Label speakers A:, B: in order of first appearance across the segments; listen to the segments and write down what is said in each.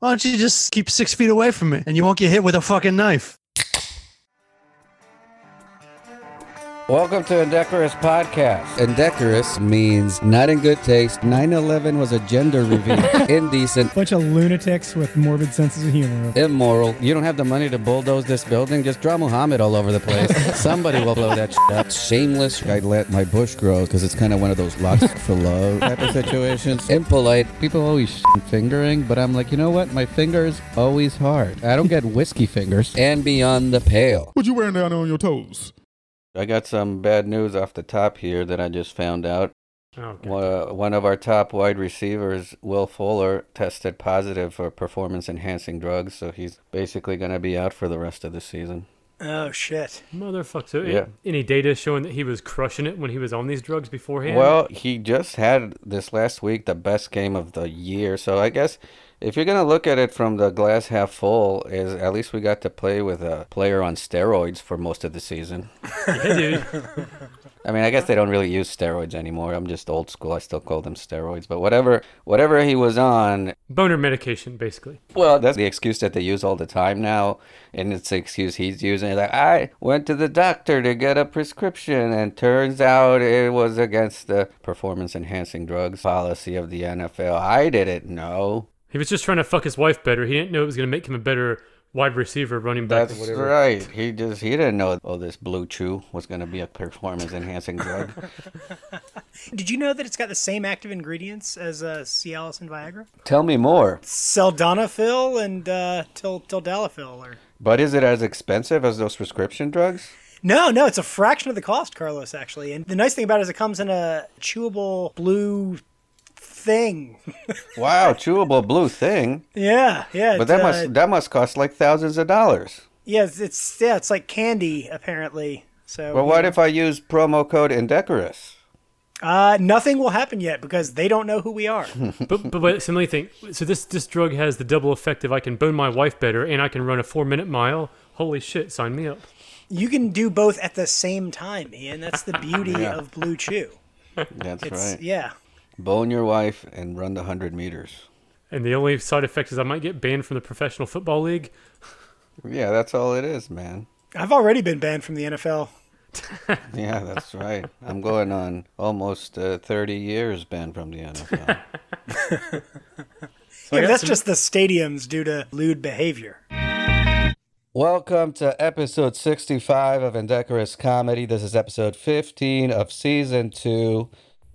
A: Why don't you just keep six feet away from me and you won't get hit with a fucking knife?
B: Welcome to Indecorous Podcast. Indecorous means not in good taste. 9 11 was a gender reveal. Indecent.
C: Bunch of lunatics with morbid senses of humor.
B: Immoral. You don't have the money to bulldoze this building. Just draw Muhammad all over the place. Somebody will blow that shit up. Shameless. I let my bush grow because it's kind of one of those locks for love type of situations. Impolite. People always fingering, but I'm like, you know what? My finger's always hard. I don't get whiskey fingers. And beyond the pale.
D: What you wearing down on your toes?
B: I got some bad news off the top here that I just found out.
E: God.
B: One one of our top wide receivers, Will Fuller, tested positive for performance enhancing drugs, so he's basically going to be out for the rest of the season.
F: Oh shit!
E: Motherfucker. So
B: Yeah.
E: any data showing that he was crushing it when he was on these drugs beforehand?
B: Well, he just had this last week the best game of the year, so I guess if you're going to look at it from the glass half full, is at least we got to play with a player on steroids for most of the season.
E: yeah, dude.
B: I mean, I guess they don't really use steroids anymore. I'm just old school. I still call them steroids, but whatever whatever he was on,
E: Boner medication, basically.
B: Well, that's the excuse that they use all the time now, and it's the excuse he's using. Like, I went to the doctor to get a prescription, and turns out it was against the performance-enhancing drugs policy of the NFL. I didn't know.
E: He was just trying to fuck his wife better. He didn't know it was going to make him a better wide receiver, running back,
B: That's
E: or whatever.
B: right. He just he didn't know all this BlueChew was going to be a performance-enhancing drug.
F: Did you know that it's got the same active ingredients as uh, Cialis and Viagra?
B: Tell me more.
F: Sildenafil and uh, til- tildalafil. Or
B: But is it as expensive as those prescription drugs?
F: no, no, it's a fraction of the cost, Carlos. Actually, and the nice thing about it is it comes in a chewable blue thing.
B: Wow, chewable blue thing.
F: yeah, yeah.
B: But that
F: uh,
B: must that must cost like thousands of dollars.
F: yeah, it's, it's yeah, it's like candy apparently. So
B: Well, what if I use promo code Indecorous?
F: uh, nothing will happen yet because they don't know who we are.
E: But but wait, so let think. So this this drug has the double effect of I can bone my wife better and I can run a four minute mile. Holy shit! Sign me up.
F: you can do both at the same time, Ian. That's the beauty
B: Yeah.
F: of BlueChew.
B: That's
F: It's
B: right.
F: yeah.
B: Bone your wife and run the 100 meters.
E: And the only side effect is I might get banned from the professional football league.
B: Yeah, that's all it is, man.
F: I've already been banned from the NFL.
B: Yeah, that's right. I'm going on almost uh, 30 years banned from the NFL.
F: yeah, that's
E: some-
F: just the stadiums due to lewd behavior.
B: Welcome to episode 65 of Indecorous Comedy. This is episode 15 of season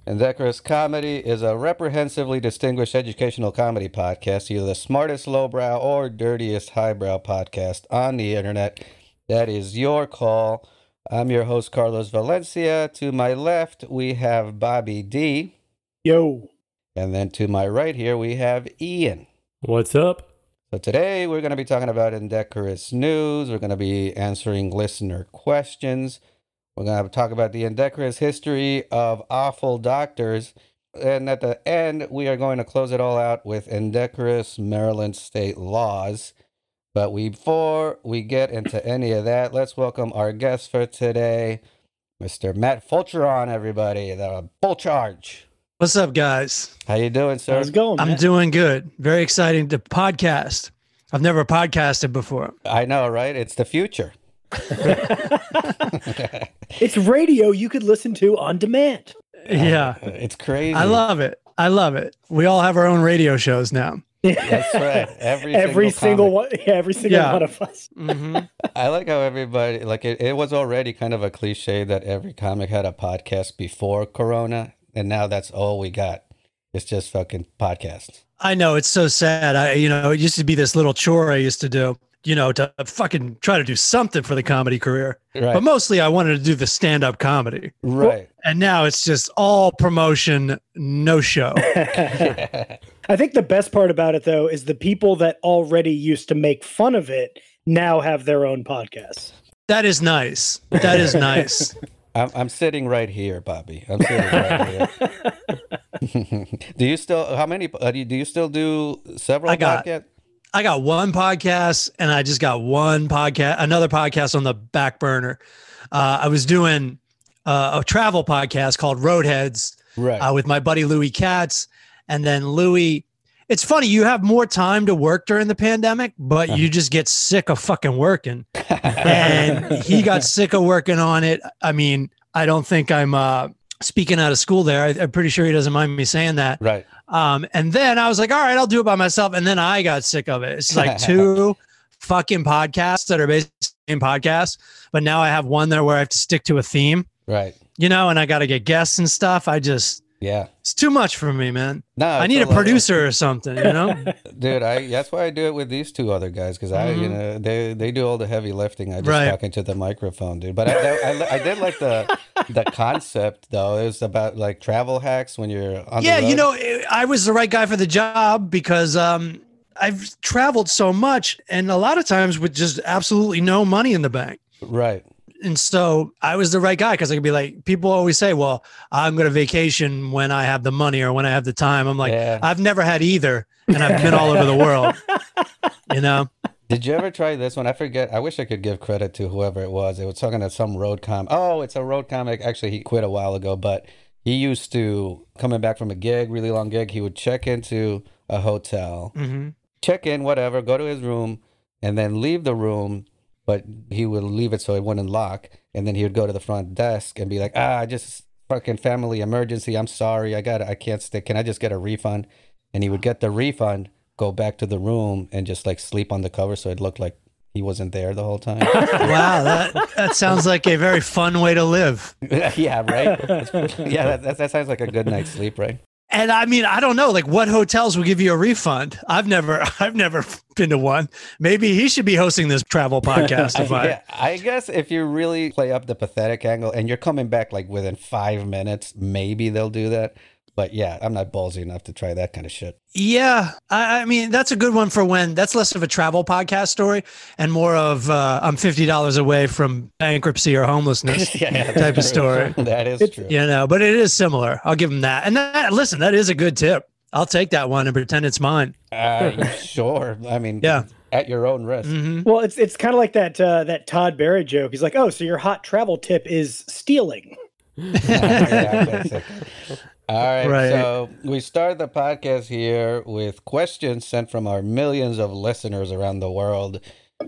B: 2. Indecorous Comedy is a reprehensively distinguished educational comedy podcast, either the smartest lowbrow or dirtiest highbrow podcast on the internet. That is your call. I'm your host, Carlos Valencia. To my left, we have Bobby D.
F: Yo.
B: And then to my right here, we have Ian.
E: What's up?
B: So today we're going to be talking about indecorous news. We're going to be answering listener questions. We're going to talk about the indecorous history of awful doctors. And at the end, we are going to close it all out with indecorous Maryland state laws. But we, before we get into any of that, let's welcome our guest for today, Mr. Matt Fulchiron, everybody, the full charge.
A: What's up, guys?
B: How you doing, sir?
C: How's it going?
A: I'm
C: Matt?
A: doing good. Very exciting to podcast. I've never podcasted before.
B: I know, right? It's the future.
C: It's radio you could listen to on demand.
A: Yeah,
B: It's crazy.
A: I love it. I love it. We all have our own radio shows now.
B: That's right. Every
C: every single
B: comic.
C: one, yeah, every single
A: Yeah.
C: one of us.
A: hmm
B: I like how everybody like it, it was already kind of a cliche that every comic had a podcast before Corona, and now that's all we got. It's just fucking podcasts.
A: I know it's so sad. I, you know, it used to be this little chore I used to do. You know, to fucking try to do something for the comedy career.
B: Right.
A: But mostly, I wanted to do the stand-up comedy,
B: right.
A: and now it's just all promotion, no show.
C: I think the best part about it though is the people that already used to make fun of it now have their own podcasts.
A: that is nice. That is nice.
B: I'm I'm sitting right here, Bobby. I'm sitting right here. do you still how many uh, do you, do you still do several
A: I got-
B: podcasts?
A: I got one podcast and I just got one podcast, another podcast on the back burner. Uh, I was doing uh, a travel podcast called Roadheads
B: Right.
A: uh, with my buddy Louis Katz. And then Louis it's funny. You have more time to work during the pandemic, but you just get sick of fucking working. and he got sick of working on it. I mean, I don't think I'm uh, speaking out of school there. I, I'm pretty sure he doesn't mind me saying that.
B: Right.
A: Um, and then I was like, all right, I'll do it by myself. And then I got sick of it. It's like two fucking podcasts that are basically the same podcasts, but now I have one there where I have to stick to a theme,
B: Right.
A: you know, and I got to get guests and stuff. I just,
B: Yeah.
A: it's too much for me, man.
B: No,
A: I need a producer or something, you know?
B: dude. I that's why I do it with these two other guys because I, you know, they they do all the heavy lifting. I just
A: Right.
B: talk into the microphone, dude. But I, I, I, I did like the the concept though. It was about like travel hacks when you're on. the
A: yeah, you know, I was the right guy for the job because um, I've traveled so much and a lot of times with just absolutely no money in the bank.
B: Right.
A: And so I was the right guy because I could be like, people always say, well, I'm going to vacation when I have the money or when I have the time. I'm like,
B: Yeah.
A: I've never had either. And I've been all over the world, you know?
B: Did you ever try this one? I forget. I wish I could give credit to whoever it was. It was talking to some road com. Oh, it's a road comic. Actually, he quit a while ago, but he used to coming back from a gig, really long gig. He would check into a hotel,
A: hmm
B: check in, whatever, go to his room, and then leave the room. But he would leave it so it wouldn't lock, and then he would go to the front desk and be like, "Ah, I just fucking family emergency. I'm sorry. I got. I can't stay. Can I just get a refund?" And he would get the refund, go back to the room, and just like sleep on the cover, so it looked like he wasn't there the whole time.
A: Wow. That, that sounds like a very fun way to live.
B: yeah, right. Yeah, that, that, that sounds like a good night's sleep, right?
A: And I mean, I don't know, like what hotels will give you a refund. I've never, I've never been to one. Maybe he should be hosting this travel podcast. If I,
B: yeah, I guess if you really play up the pathetic angle and you're coming back like within five minutes, maybe they'll do that. But yeah, I'm not ballsy enough to try that kind of shit.
A: Yeah, I, I mean that's a good one for when that's less of a travel podcast story and more of uh, I'm fifty dollars away from bankruptcy or homelessness
B: yeah, yeah,
A: type of story.
B: That is true.
A: You know, but it is similar. I'll give him that. And that listen, that is a good tip. I'll take that one and pretend it's mine.
B: Uh, sure. I mean,
A: Yeah.
B: at your own risk.
A: hmm
C: Well, it's it's kind of like that uh, that Todd Barry joke. He's like, "Oh, so your hot travel tip is stealing."
B: Yeah, basically. All right,
A: Right.
B: so we start the podcast here with questions sent from our millions of listeners around the world.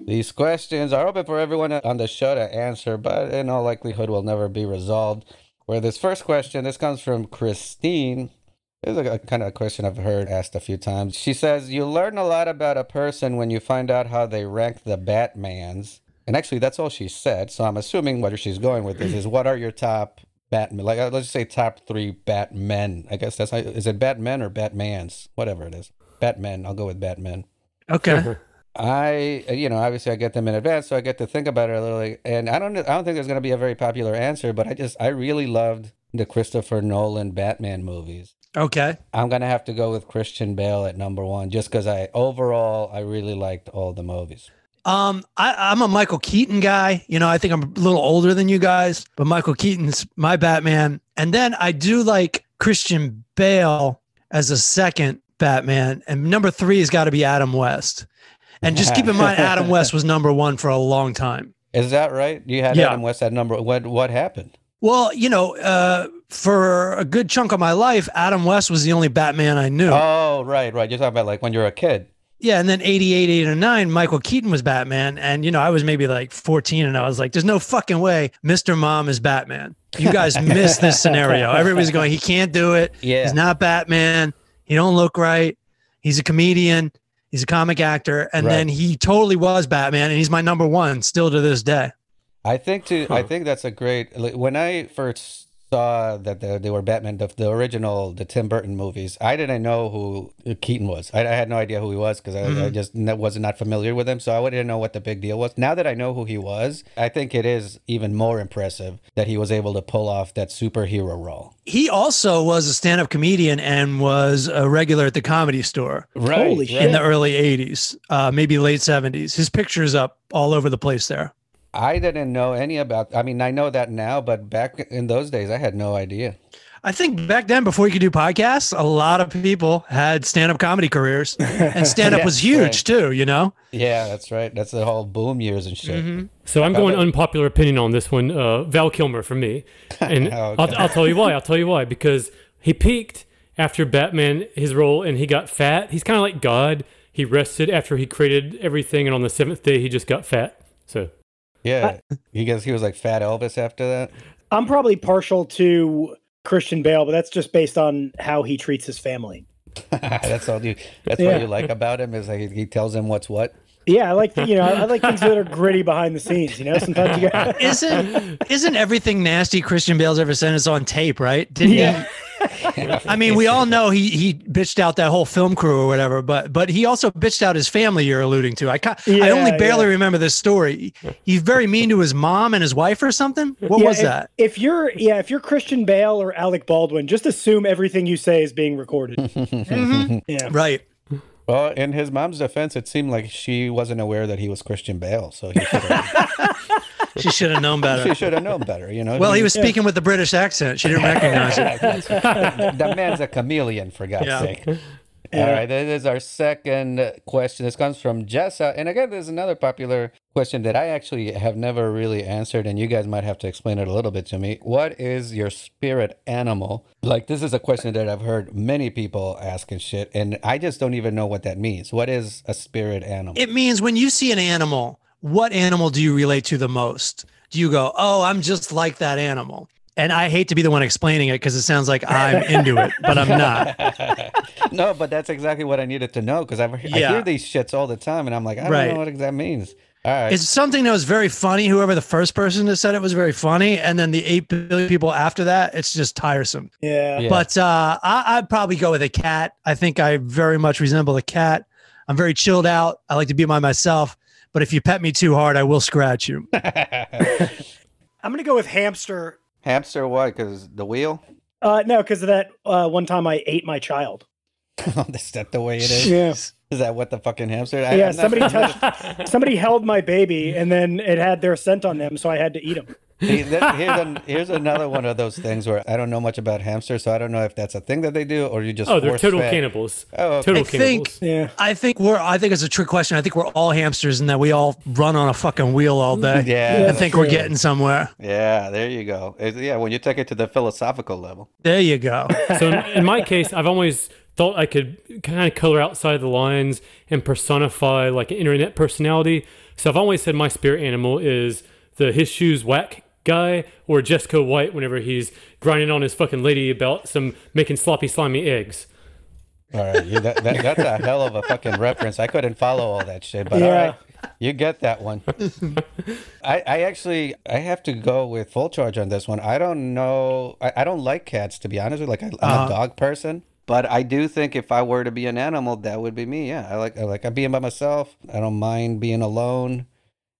B: These questions are open for everyone on the show to answer, but in all likelihood will never be resolved. Where this first question, this comes from Christine. This is a, kind of a question I've heard asked a few times. She says, You learn a lot about a person when you find out how they rank the Batmans. And actually, that's all she said. So I'm assuming where she's going with this is what are your top Batman? Like, uh, let's just say top three Batmen. I guess that's how, is it Batmen or Batmans? Whatever it is. Batmen. I'll go with Batmen.
A: Okay.
B: I, you know, obviously I get them in advance, so I get to think about it a little. And I don't, I don't think there's going to be a very popular answer, but I just, I really loved the Christopher Nolan Batman movies.
A: Okay.
B: I'm gonna have to go with Christian Bale at number one, just because I overall I really liked all the movies.
A: Um, I, I'm a Michael Keaton guy. You know, I think I'm a little older than you guys, but Michael Keaton's my Batman. And then I do like Christian Bale as a second Batman. And number three has got to be Adam West. And just keep in mind, Adam West was number one for a long time.
B: Is that right? You had
A: Yeah.
B: Adam West at number. What what happened?
A: Well, you know, uh, for a good chunk of my life, Adam West was the only Batman I knew.
B: Oh, right, right. You're talking about like when you're a kid.
A: Yeah, and then 88, 89, Michael Keaton was Batman. And, you know, I was maybe like 14 and I was like, there's no fucking way Mr. Mom is Batman. You guys missed this scenario. Everybody's going, he can't do it.
B: Yeah.
A: He's not Batman. He don't look right. He's a comedian. He's a comic actor. And
B: Right.
A: then he totally was Batman. And he's my number one still to this day.
B: I think to I think that's a great. like, When I first saw that the, they were Batman, the, the original, the Tim Burton movies, I didn't know who Keaton was. I, I had no idea who he was because I, I
A: Mhm.
B: just was not familiar with him, so I didn't know what the big deal was. Now that I know who he was, I think it is even more impressive that he was able to pull off that superhero role.
A: He also was a stand up comedian and was a regular at the comedy store
B: Right.
C: Holy
B: right.
A: in the early 80s, uh, maybe late 70s. His picture's up all over the place there.
B: I didn't know any about. I mean, I know that now, but back in those days, I had no idea.
A: I think back then, before you could do podcasts, a lot of people had stand up comedy careers, and stand up
B: Yeah,
A: was huge
B: right.
A: too, you know?
B: Yeah, that's right. That's the whole boom years and shit.
A: Mm-hmm.
E: So I'm going unpopular opinion on this one. Uh, Val Kilmer for me, and
B: Okay.
E: I'll, I'll tell you why. I'll tell you why because he peaked after Batman his role and he got fat. He's kind of like God. He rested after he created everything, and on the seventh day he just got fat. So
B: Yeah, he guess he was like Fat Elvis after that.
C: I'm probably partial to Christian Bale, but that's just based on how he treats his family.
B: that's all you. That's
C: Yeah.
B: what you like about him is like he- he tells him what's what.
C: Yeah, I like the, you know I like things that are gritty behind the scenes. You know, sometimes you got
A: Isn't isn't everything nasty Christian Bale's ever said is on tape, right? Didn't
C: Yeah.
A: He? I mean, we all know he he bitched out that whole film crew or whatever, but but he also bitched out his family. You're alluding to. I ca- I only barely
C: yeah.
A: remember this story. He's very mean to his mom and his wife or something. What
C: Yeah,
A: was
C: if,
A: that?
C: If you're yeah, if you're Christian Bale or Alec Baldwin, just assume everything you say is being recorded.
A: Mhm.
C: Yeah.
A: Right.
B: Well, in his mom's defense, it seemed like she wasn't aware that he was Christian Bale, so he should have,
A: She should have known better.
B: she should have known better. You know.
A: Well, he was speaking with the British accent. She didn't recognize it.
B: that man's a chameleon, for God's
A: Yeah.
B: sake. All right, this is our second question. This comes from Jessa. And again, there's another popular question that I actually have never really answered, and you guys might have to explain it a little bit to me. What is your spirit animal? Like, this is a question that I've heard many people ask and shit, and I just don't even know what that means. What is a spirit animal?
A: It means when you see an animal, what animal do you relate to the most? Do you go, "Oh, I'm just like that animal"? And I hate to be the one explaining it because it sounds like I'm into it, but I'm not.
B: no, but that's exactly what I needed to know because I
A: Yeah.
B: hear these shits all the time, and I'm like, I don't
A: Right.
B: know what that means. All right.
A: It's something that was very funny. Whoever the first person that said it was very funny, and then the eight billion people after that, it's just tiresome.
C: Yeah.
B: Yeah.
A: But uh, I, I'd probably go with a cat. I think I very much resemble a cat. I'm very chilled out. I like to be by myself. But if you pet me too hard, I will scratch you.
F: I'm gonna go with hamster.
B: Hamster, why? Because the wheel?
C: Uh, no, because of that uh, one time I ate my child.
B: is that the way it is?
C: Yeah.
B: Is that what the fucking hamster? I-
C: Yeah, somebody touched, somebody held my baby, and then it had their scent on them, so I had to eat them.
B: See, that- here's, an, here's another one of those things where I don't know much about hamsters, so I don't know if that's a thing that they do or you just.
E: oh, they're total
B: force-fed-
E: cannibals.
B: Oh, okay.
E: Total
A: I think-
E: cannibals.
C: Yeah.
A: I think we're. I think it's a trick question. I think we're all hamsters, and that we all run on a fucking wheel all day.
B: Yeah,
A: and
B: that's
A: think we're getting somewhere.
B: Yeah, there you go. It's- yeah, when you take it to the philosophical level.
A: There you go.
E: So in, in my case, I've always thought I could kind of color outside the lines and personify like an internet personality. So I've always said my spirit animal is the his shoes whack guy or Jessica White whenever he's grinding on his fucking lady about some making sloppy slimy eggs.
B: All right, you, that, that, that's a hell of a fucking reference. I couldn't follow all that shit, but all
C: Yeah.
B: right, you get that one. I, I actually I have to go with full charge on this one. I don't know. I, I don't like cats to be honest with. you. Like I, I'm
A: Uh-huh.
B: a dog person, but I do think if I were to be an animal, that would be me. Yeah, I like I like I'm being by myself. I don't mind being alone,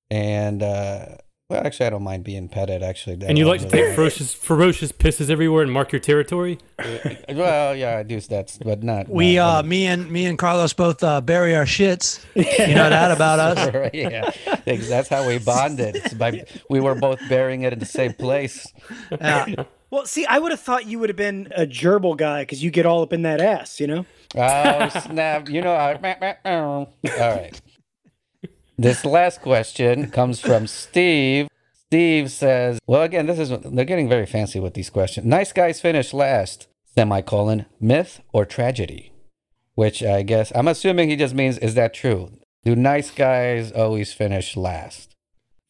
B: and uh, well, actually, I don't mind being petted. Actually,
E: And you like to take ferocious, ferocious pisses everywhere and mark your territory.
B: well, yeah, I do that, but not.
A: We,
B: not-
A: uh, me and me and Carlos both uh, bury our shits. You know that about us.
B: Right, yeah, that's how we bonded. It's by we were both burying it in the same place.
A: Yeah.
F: Well, see, I would have thought you would have been.
C: A gerbil guy, because you get all up in that ass, you know?
B: Oh snap! You know, I, all right. This last question comes from Steve. Steve says, "Well, again, this is they're getting very fancy with these questions. Nice guys finish last. Semicolon myth or tragedy." Which I guess I'm assuming he just means is that true? Do nice guys always finish last?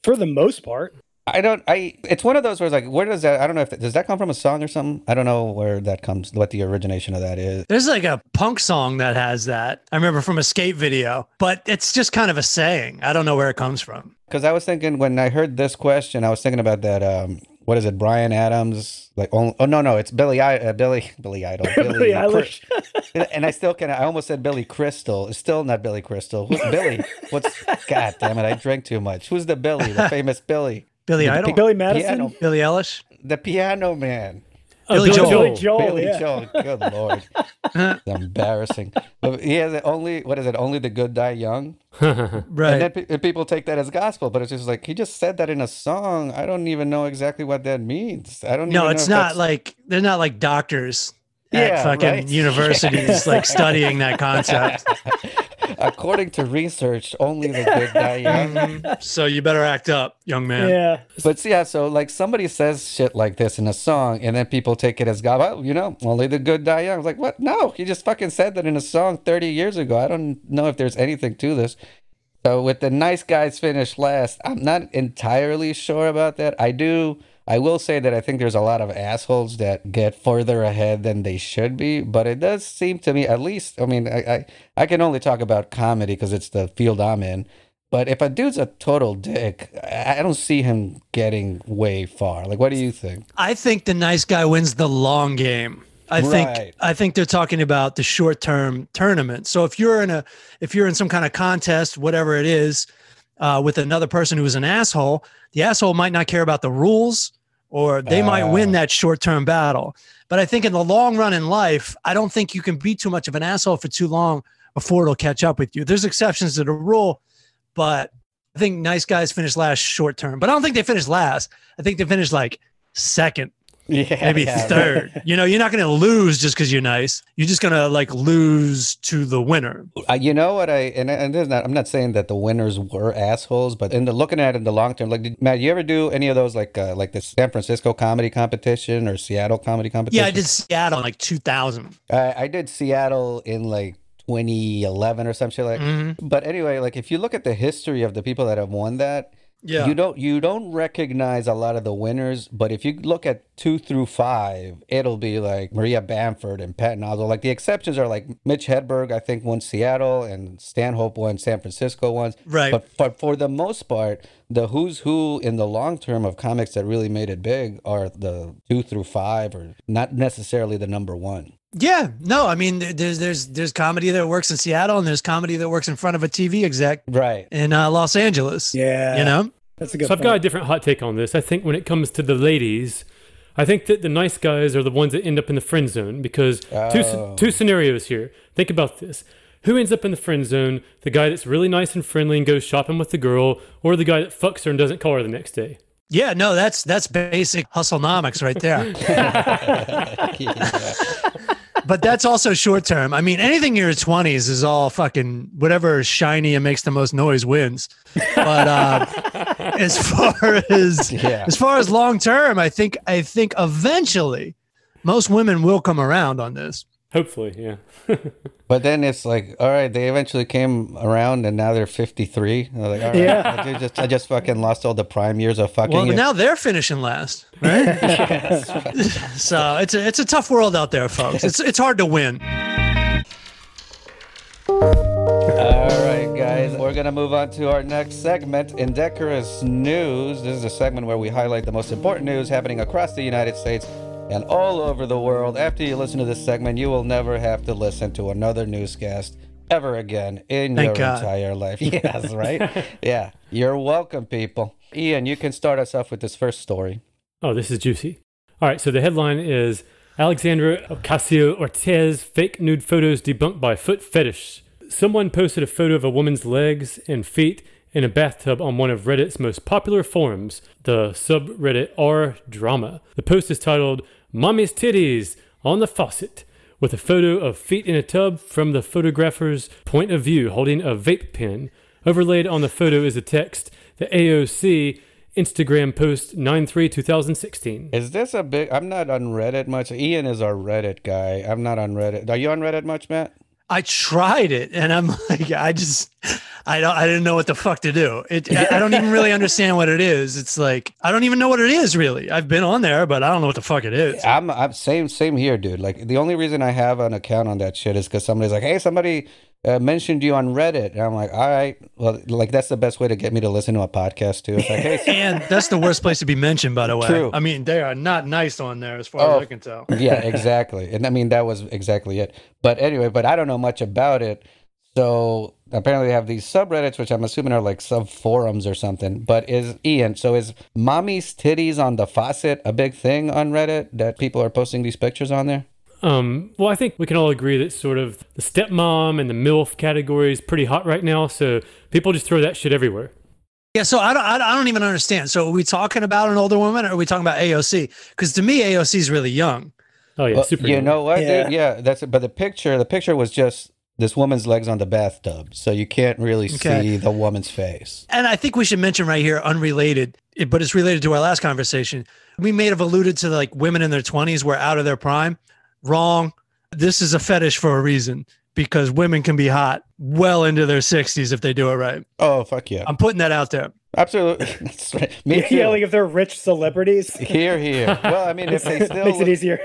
C: For the most part.
B: I don't. I. It's one of those where it's like, where does that? I don't know if does that come from a song or something. I don't know where that comes. What the origination of that is.
A: There's like a punk song that has that. I remember from a skate video, but it's just kind of a saying. I don't know where it comes from.
B: Because I was thinking when I heard this question, I was thinking about that. Um, what is it? Bryan Adams? Like, oh, oh no, no, it's Billy. I, uh, Billy, Billy Idol.
C: Billy Eilish.
B: And I still can. I almost said Billy Crystal. It's still not Billy Crystal. Who's Billy? What's? God damn it! I drank too much. Who's the Billy? The famous Billy.
A: Billy
B: The
A: Idol,
C: Billy Madison?
B: Piano,
A: Billy Ellis.
B: the piano man.
E: Uh,
A: Billy Joel.
C: Billy Joel,
B: Billy
C: yeah.
B: Joel. Good lord, It's embarrassing. But he has only what is it? Only the good die young. And
A: Right.
B: then pe- and people take that as gospel, but it's just like he just said that in a song. I don't even know exactly what that means. I don't.
A: No,
B: even
A: it's
B: know
A: not like they're not like doctors at
B: Yeah,
A: fucking
B: right.
A: universities like studying that concept.
B: According to research, only the good die young. Mm-hmm.
A: so you better act up, young man.
C: Yeah.
B: But see, yeah, so like somebody says shit like this in a song, and then people take it as God. Well, you know, only the good die young. I was like, what? No, he just fucking said that in a song 30 years ago. I don't know if there's anything to this. So with the nice guys finish last, I'm not entirely sure about that. I do. I will say that I think there's a lot of assholes that get further ahead than they should be, but it does seem to me, at least, I mean, I I, I can only talk about comedy because it's the field I'm in. But if a dude's a total dick, I don't see him getting way far. Like, what do you think?
A: I think the nice guy wins the long game. I think
B: Right.
A: I think they're talking about the short term tournament. So if you're in a if you're in some kind of contest, whatever it is, uh, with another person who's an asshole, the asshole might not care about the rules, or they might win
B: Ah.
A: that short term battle. But I think in the long run in life, I don't think you can be too much of an asshole for too long before it'll catch up with you. There's exceptions to the rule, but I think nice guys finish last short term. But I don't think they finish last. I think they finish like second
B: Yeah,
A: maybe third. You know, you're not going to lose just because you're nice. You're just going to like lose to the winner.
B: Uh, you know what I and, and not, I'm not saying that the winners were assholes, but in the looking at it in the long term, like did, Matt, you ever do any of those like uh, like the San Francisco comedy competition or Seattle comedy competition?
A: Yeah, I did Seattle in like 2000.
B: I, I did Seattle in like 2011 or some shit like.
A: Mhm.
B: But anyway, like if you look at the history of the people that have won that,
A: Yeah.
B: you don't you don't recognize a lot of the winners. But if you look at two through five, it'll be like Maria Bamford and Patton Oswalt. Like the exceptions are like Mitch Hedberg, I think won Seattle, and Stanhope won San Francisco once.
A: Right.
B: But but for the most part, the who's who in the long term of comics that really made it big are the two through five, or not necessarily the number one.
A: Yeah. No, I mean, there's there's there's comedy that works in Seattle, and there's comedy that works in front of a TV exec
B: Right.
A: in uh, Los Angeles.
C: Yeah.
A: You know.
C: That's a good
E: So I've got a different hot take on this. I think when it comes to the ladies, I think that the nice guys are the ones that end up in the friend zone because two
B: Oh.
E: two scenarios here. Think about this. Who ends up in the friend zone? The guy that's really nice and friendly and goes shopping with the girl, or the guy that fucks her and doesn't call her the next day?
A: Yeah. No, that's that's basic hustlenomics right there. but that's also short term. I mean, anything in your twenties is all fucking whatever is shiny and makes the most noise wins. But uh, as far as
B: Yeah.
A: as far as long term, I think I think eventually most women will come around on this.
E: Hopefully, yeah.
B: But then it's like, all right, they eventually came around, and now they're fifty three. Like, all right,
C: Yeah.
B: I just, I just fucking lost all the prime years of fucking.
A: Well, now they're finishing last, right? so it's a it's a tough world out there, folks. It's it's hard to win.
B: All right, guys, we're gonna move on to our next segment, Indecorous News. This is a segment where we highlight the most important news happening across the United States and all over the world. After you listen to this segment, you will never have to listen to another newscast ever again in
A: Thank
B: your
A: God.
B: entire life. Yes, right? yeah. You're welcome, people. Ian, you can start us off with this first story.
E: Oh, this is juicy. All right, so the headline is Alexandra Ocasio Cortez fake nude photos debunked by foot fetish. Someone posted a photo of a woman's legs and feet in a bathtub on one of Reddit's most popular forums, the subreddit r drama. The post is titled Mommy's Titties on the Faucet, with a photo of feet in a tub from the photographer's point of view holding a vape pen. Overlaid on the photo is a text, the AOC Instagram post 9 3 2016.
B: Is this a big? I'm not on Reddit much. Ian is our Reddit guy. I'm not on Reddit. Are you on Reddit much, Matt?
A: I tried it, and I'm like, I just, I don't, I didn't know what the fuck to do. It, I, I don't even really understand what it is. It's like I don't even know what it is really. I've been on there, but I don't know what the fuck it is.
B: I'm, I'm same same here, dude. Like the only reason I have an account on that shit is because somebody's like, "Hey, somebody uh, mentioned you on Reddit," and I'm like, "All right, well, like that's the best way to get me to listen to a podcast too." It's like, "Hey,
A: And that's the worst place to be mentioned, by the way.
B: True.
A: I mean, they are not nice on there, as far
B: Oh.
A: as I can tell.
B: yeah, exactly. And I mean, that was exactly it. But anyway, but I don't know much about it. So apparently they have these subreddits, which I'm assuming are like sub forums or something. But is Ian, so is mommy's titties on the faucet a big thing on Reddit that people are posting these pictures on there?
E: Um, well, I think we can all agree that sort of the stepmom and the MILF category is pretty hot right now. So people just throw that shit everywhere.
A: Yeah, so I don't, I I don't even understand. So are we talking about an older woman, or are we talking about AOC? Because to me, AOC is really young.
E: Oh, yeah,
B: Well,
E: super.
B: you
E: young.
B: know what,
C: Yeah.
B: dude? Yeah, that's it. But the picture, the picture was just this woman's legs on the bathtub, so you can't really
A: Okay.
B: see the woman's face.
A: And I think we should mention right here, unrelated, but it's related to our last conversation. We may have alluded to like women in their 20s were out of their prime. Wrong. This is a fetish for a reason because women can be hot well into their 60s if they do it right.
B: Oh fuck yeah,
A: I'm putting that out there.
B: absolutely. That's right. Me too.
C: yeah, like if they're rich celebrities,
B: Here, here. Well, I mean, if they still
C: makes it easier.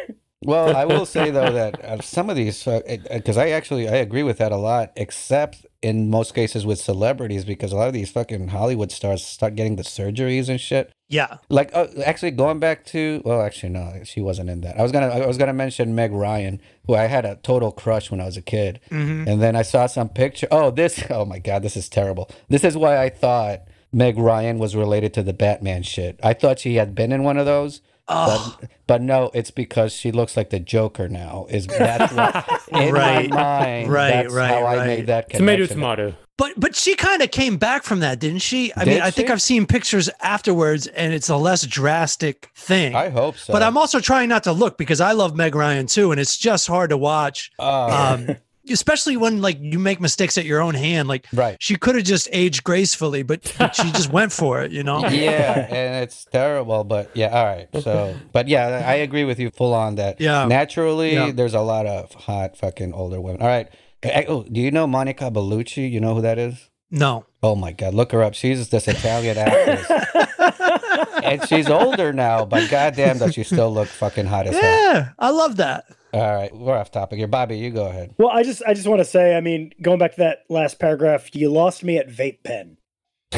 B: Well, I will say though that uh, some of these, because I actually I agree with that a lot, except in most cases with celebrities, because a lot of these fucking Hollywood stars start getting the surgeries and shit.
A: Yeah.
B: Like, uh, actually, going back to well, actually no, she wasn't in that. I was gonna I was gonna mention Meg Ryan, who I had a total crush when I was a kid,
A: Mhm.
B: and then I saw some picture. Oh, this! Oh my god, this is terrible. This is why I thought Meg Ryan was related to the Batman shit. I thought she had been in one of those.
A: Oh,
B: But, but no, it's because she looks like the Joker now. Is that's what in
A: Right.
B: my mind?
A: Right,
B: that's
A: right,
B: how I
A: right.
B: made that
E: Tomato,
B: connection.
E: tomato.
A: but but she kind of came back from that, didn't she? I mean,
B: Did
A: I think? I've seen pictures afterwards and it's a less drastic thing.
B: I hope so.
A: but I'm also trying not to look because I love Meg Ryan too, and it's just hard to watch.
B: Oh,
A: Um, especially when like you make mistakes at your own hand. Like
B: right.
A: she could have just aged gracefully, but, but she just went for it, you know?
B: yeah, and it's terrible, but yeah, all right. So, but yeah, I agree with you full on that.
A: Yeah.
B: naturally,
A: Yeah.
B: there's a lot of hot fucking older women. All right. Eh, Oh, do you know Monica Bellucci? You know who that is?
A: No.
B: Oh my God, look her up. She's this Italian actress, and she's older now, but goddamn, does she still look fucking hot as hell?
A: Yeah, I love that.
B: All right, we're off topic here. Bobby, you go ahead.
C: Well, I just I just want to say, I mean, going back to that last paragraph, you lost me at vape pen.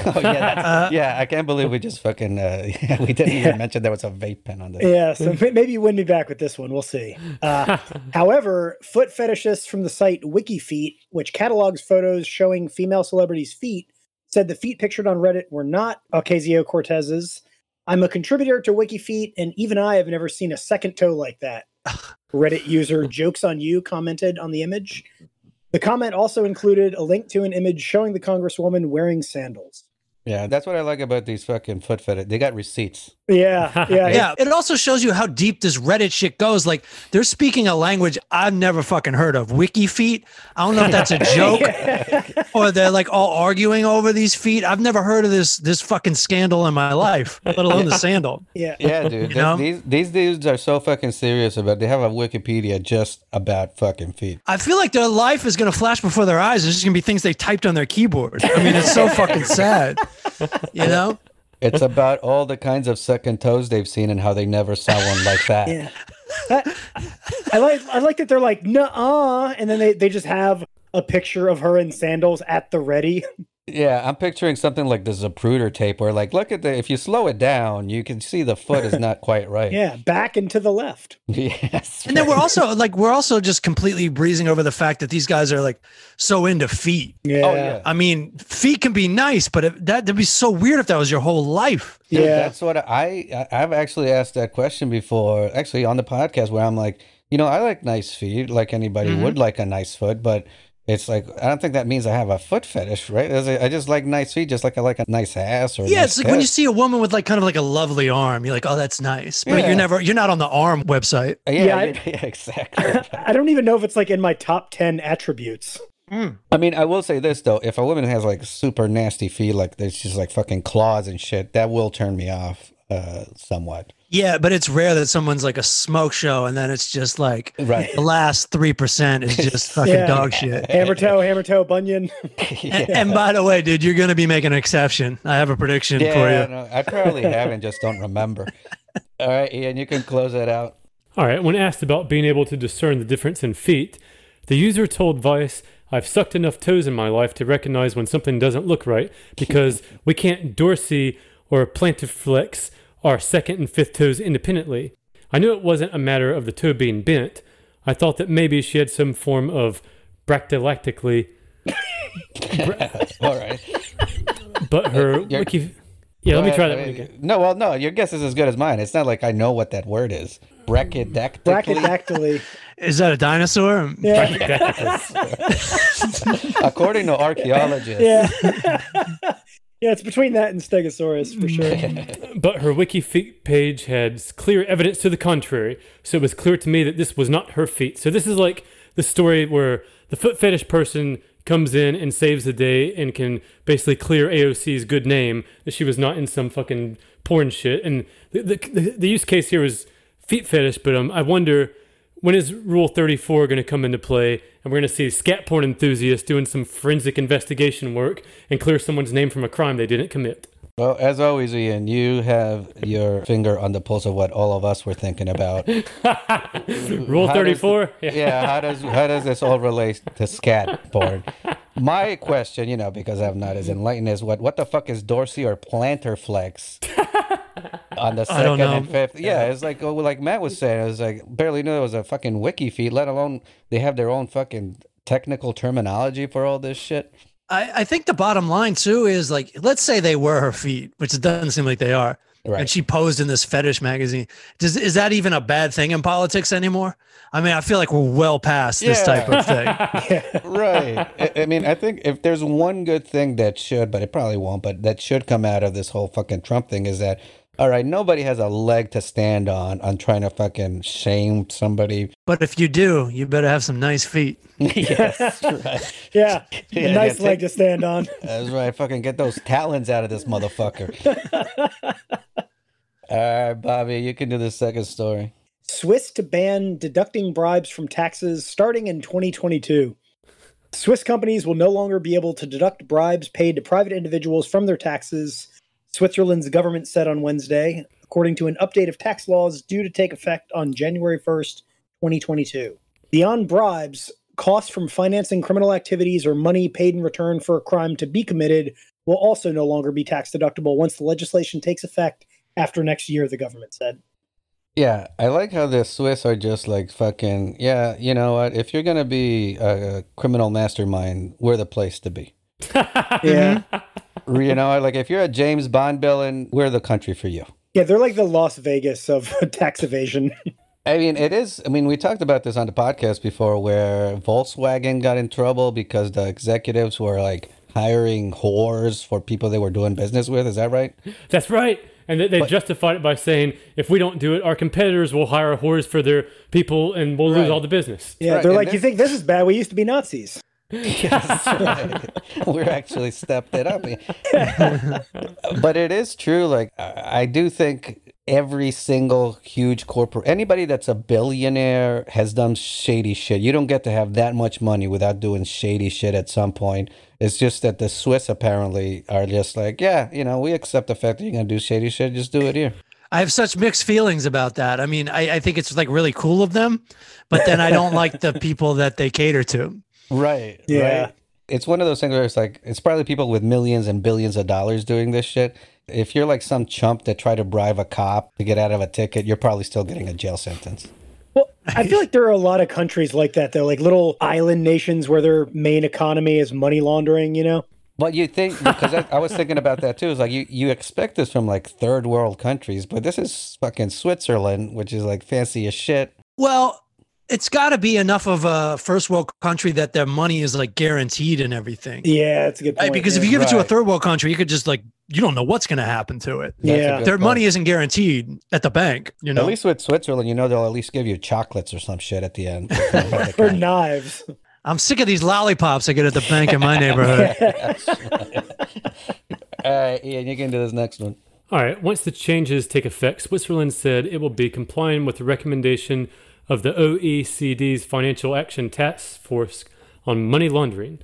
B: Oh yeah, that's,
A: Uh,
B: yeah. I can't believe we just fucking uh, we didn't even mention there was a vape pen on this.
C: Yeah, so ma- maybe you win me back with this one. We'll see. Uh, however, foot fetishists from the site WikiFeet, which catalogs photos showing female celebrities' feet, said the feet pictured on Reddit were not Ocasio Cortez's. I'm a contributor to WikiFeet, and even I have never seen a second toe like that. Reddit user Jokes on You commented on the image. The comment also included a link to an image showing the Congresswoman wearing sandals.
B: Yeah, that's what I like about these fucking foot fetish. They got receipts.
C: Yeah, yeah,
A: Yeah, it also shows you how deep this Reddit shit goes. Like they're speaking a language I've never fucking heard of. Wiki feet. I don't know if that's a joke or they're like all arguing over these feet. I've never heard of this this fucking scandal in my life, let alone the sandal.
C: yeah.
B: Yeah, dude.
A: You know?
B: These these dudes are so fucking serious about. They have a Wikipedia just about fucking feet.
A: I feel like their life is gonna flash before their eyes. It's just gonna be things they typed on their keyboard. I mean, it's so fucking sad. You know?
B: It's about all the kinds of second toes they've seen and how they never saw one like that.
C: Yeah. I, I like I like that they're like nah-uh and then they, they just have a picture of her in sandals at the ready.
B: Yeah, I'm picturing something like the Zapruder tape, where like, look at the. If you slow it down, you can see the foot is not quite right.
C: Yeah, back and to the left.
B: Yes.
A: And then we're also like we're also just completely breezing over the fact that these guys are like so into feet.
C: Yeah.
B: Oh yeah.
A: I mean, feet can be nice, but if, that that'd be so weird if that was your whole life.
B: Dude,
C: Yeah.
B: that's what I, I I've actually asked that question before, actually on the podcast, where I'm like, you know, I like nice feet, like anybody
A: Mhm.
B: would like a nice foot, but it's like I don't think that means I have a foot fetish, right? I I just like nice feet, just like I like a nice ass or a
A: Yeah,
B: nice
A: it's like when you see a woman with like kind of like a lovely arm, you're like, oh, that's nice. But
B: Yeah.
A: you're never you're not on the arm website.
B: yeah,
C: Yeah, I-
B: yeah, yeah, exactly.
C: I don't even know if it's like in my top 10 attributes.
B: I mean, I will say this though: if a woman has like super nasty feet, like there's just like fucking claws and shit, that will turn me off uh, somewhat.
A: Yeah, but it's rare that someone's like a smoke show and then it's just like
B: Right.
A: the last three percent is just fucking
C: Yeah.
A: dog shit.
C: Hammer toe, hammer toe, bunion.
A: And, and by the way, dude, you're gonna be making an exception. I have a prediction for you.
B: no, I probably haven't, just don't remember. All right, Ian, you can close that out.
E: All right, when asked about being able to discern the difference in feet, the user told Vice, I've sucked enough toes in my life to recognize when something doesn't look right because we can't Dorsey or plantarflex our second and fifth toes independently. I knew it wasn't a matter of the toe being bent. I thought that maybe she had some form of bractylactically,
B: All right.
E: but her
B: You're-
E: wiki. Yeah, let me try that one again.
B: No, well, no, your guess is as good as mine. It's not like I know what that word is. Brachydactyly.
C: Brachydactyly.
A: Is that a dinosaur?
C: Yeah.
B: According to archaeologists.
C: Yeah. Yeah, it's between that and Stegosaurus for sure.
E: But her wiki feet page had clear evidence to the contrary, so it was clear to me that this was not her feet. So this is like the story where the foot fetish person comes in and saves the day and can basically clear AOC's good name that she was not in some fucking porn shit. And the the, the use case here is feet fetish, but um, I wonder when is Rule 34 going to come into play and we're going to see scat porn enthusiasts doing some forensic investigation work and clear someone's name from a crime they didn't commit.
B: Well, as always, Ian, you have your finger on the pulse of what all of us were thinking about.
E: Rule
B: How does-
E: 34?
B: yeah, how does how does this all relate to scat porn? My question, you know, because I'm not as enlightened as what what the fuck is Dorsey or plantar flex on the second and fifth? Yeah, it's like oh, like Matt was saying, it was like barely knew there was a fucking wiki feet, let alone they have their own fucking technical terminology for all this shit.
A: I, I think the bottom line too is like, let's say they were her feet, which it doesn't seem like they are,
B: Right.
A: and she posed in this fetish magazine. Does is that even a bad thing in politics anymore? I mean, I feel like we're well past this type of thing.
C: Yeah.
B: right. I, I mean, I think if there's one good thing that should, but it probably won't, but that should come out of this whole fucking Trump thing is that, all right, nobody has a leg to stand on on trying to fucking shame somebody.
A: But if you do, you better have some nice feet.
B: yes, right.
C: Yeah.
B: Yeah,
C: a nice
B: yeah,
C: leg to stand on.
B: That's right. Fucking get those talons out of this motherfucker. all right, Bobby, you can do the second story.
C: Swiss to ban deducting bribes from taxes starting in 2022. Swiss companies will no longer be able to deduct bribes paid to private individuals from their taxes, Switzerland's government said on Wednesday, according to an update of tax laws due to take effect on January 1st, 2022. Beyond bribes, costs from financing criminal activities or money paid in return for a crime to be committed will also no longer be tax deductible once the legislation takes effect after next year, the government said.
B: Yeah, I like how the Swiss are just like fucking, yeah, you know what? If you're going to be a criminal mastermind, we're the place to be.
C: Yeah. Mm-hmm.
B: you know, like if you're a James Bond villain, we're the country for you.
C: Yeah, they're like the Las Vegas of tax evasion.
B: I mean, it is. I mean, we talked about this on the podcast before where Volkswagen got in trouble because the executives were like hiring whores for people they were doing business with. Is that right?
E: That's right. And they, they justified it by saying, if we don't do it, our competitors will hire whores for their people and we'll
B: Right.
E: lose all the business.
C: Yeah,
B: Right,
C: they're
B: and
C: like,
B: this-
C: you think this is bad? We used to be Nazis.
B: we're actually stepped it up. but it is true. Like I I do think every single huge corporate, anybody that's a billionaire has done shady shit. You don't get to have that much money without doing shady shit at some point. It's just that the Swiss apparently are just like, yeah, you know, we accept the fact that you're gonna do shady shit. Just do it here.
A: I have such mixed feelings about that. I mean, I, I think it's like really cool of them, but then I don't like the people that they cater to.
B: Right.
C: Yeah.
B: Right. It's one of those things where it's like it's probably people with millions and billions of dollars doing this shit. If you're like some chump that tried to bribe a cop to get out of a ticket, you're probably still getting a jail sentence.
C: Well, I feel like there are a lot of countries like that, though, like little island nations where their main economy is money laundering, you know?
B: But you think because I, I was thinking about that too. Is like you you expect this from like third world countries, but this is fucking Switzerland, which is like fancy as shit.
A: Well, it's got to be enough of a first world country that their money is like guaranteed and everything.
C: Yeah, that's a good
A: Right?
C: point.
A: Because if you give it to a third world country, you could just like you don't know what's going to happen to it.
B: That's
C: Yeah.
A: Their
B: point.
A: money isn't guaranteed at the bank. You know,
B: At least with Switzerland, you know they'll at least give you chocolates or some shit at the end.
C: or knives.
A: I'm sick of these lollipops I get at the bank in my neighborhood.
B: All right, Ian, you can do this next one.
E: All right, once the changes take effect, Switzerland said it will be complying with the recommendation of the OECD's Financial Action Task Force on money laundering.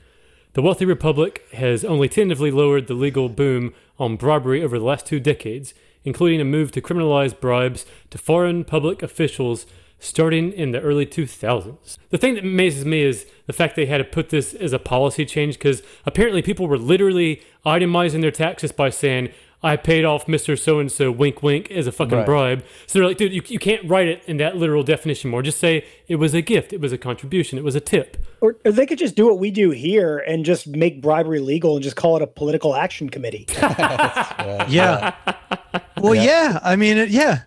E: The wealthy republic has only tentatively lowered the legal boom on bribery over the last two decades, including a move to criminalize bribes to foreign public officials starting in the early 2000s. The thing that amazes me is the fact they had to put this as a policy change because apparently people were literally itemizing their taxes by saying, I paid off Mr. So and so, wink, wink, as a fucking
B: Right.
E: bribe. So they're like, dude, you, you can't write it in that literal definition more. Just say it was a gift, it was a contribution, it was a tip.
C: Or, or they could just do what we do here and just make bribery legal and just call it a political action committee.
A: yeah. Well, yeah. I mean, it, yeah.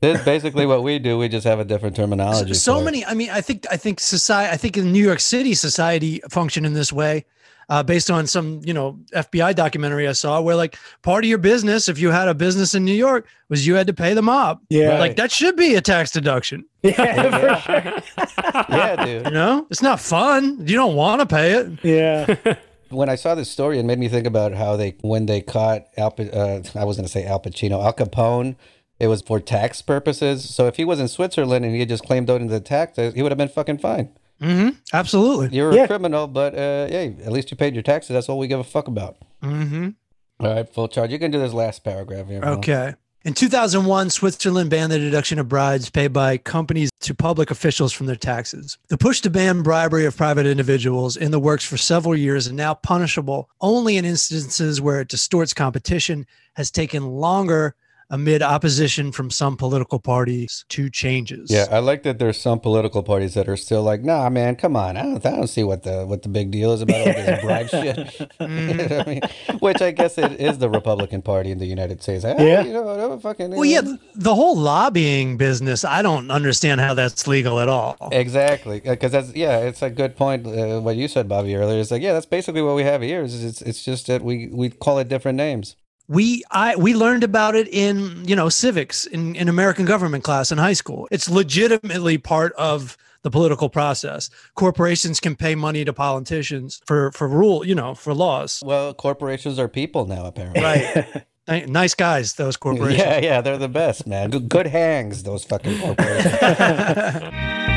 B: It's basically what we do. We just have a different terminology.
A: so
B: for it.
A: many i mean i think i think society i think in new york city society function in this way uh, based on some, you know, FBI documentary I saw where like part of your business, if you had a business in New York, was you had to pay the mob.
C: Yeah.
B: Right.
A: Like that should be a tax deduction.
C: Yeah, for sure.
B: yeah, dude.
A: You know, it's not fun. You don't want to pay it.
C: Yeah.
B: When I saw this story, it made me think about how they, when they caught Al, uh, I was going to say Al Pacino, Al Capone, it was for tax purposes. So if he was in Switzerland and he had just claimed out into the taxes, he would have been fucking fine.
A: Hmm Absolutely.
B: You're
C: Yeah.
B: a criminal, but uh, hey, at least you paid your taxes. That's all we give a fuck about.
A: hmm
B: All right, full charge. You can do this last paragraph here.
A: Okay. In 2001, Switzerland banned the deduction of bribes paid by companies to public officials from their taxes. The push to ban bribery of private individuals in the works for several years and now punishable only in instances where it distorts competition has taken longer amid opposition from some political parties to changes.
B: Yeah, I like that there's some political parties that are still like, nah, man, come on. I don't, I don't see what the what the big deal is about all this bribe shit. You know I mean? Which I guess it is the Republican Party in the United States.
C: Yeah.
B: You know, fucking.
A: Well, yeah, the whole lobbying business, I don't understand how that's legal at all.
B: Exactly, because that's yeah, it's a good point. Uh, what you said, Bobby, earlier is like, yeah, that's basically what we have here. Is it's it's just that we we call it different names.
A: We i we learned about it in you know civics in, in american government class in high school it's legitimately part of the political process corporations can pay money to politicians for for rule you know for laws
B: Well, corporations are people now, apparently.
A: right nice guys those corporations
B: Yeah, yeah, they're the best, man. Good, good hangs, those fucking corporations.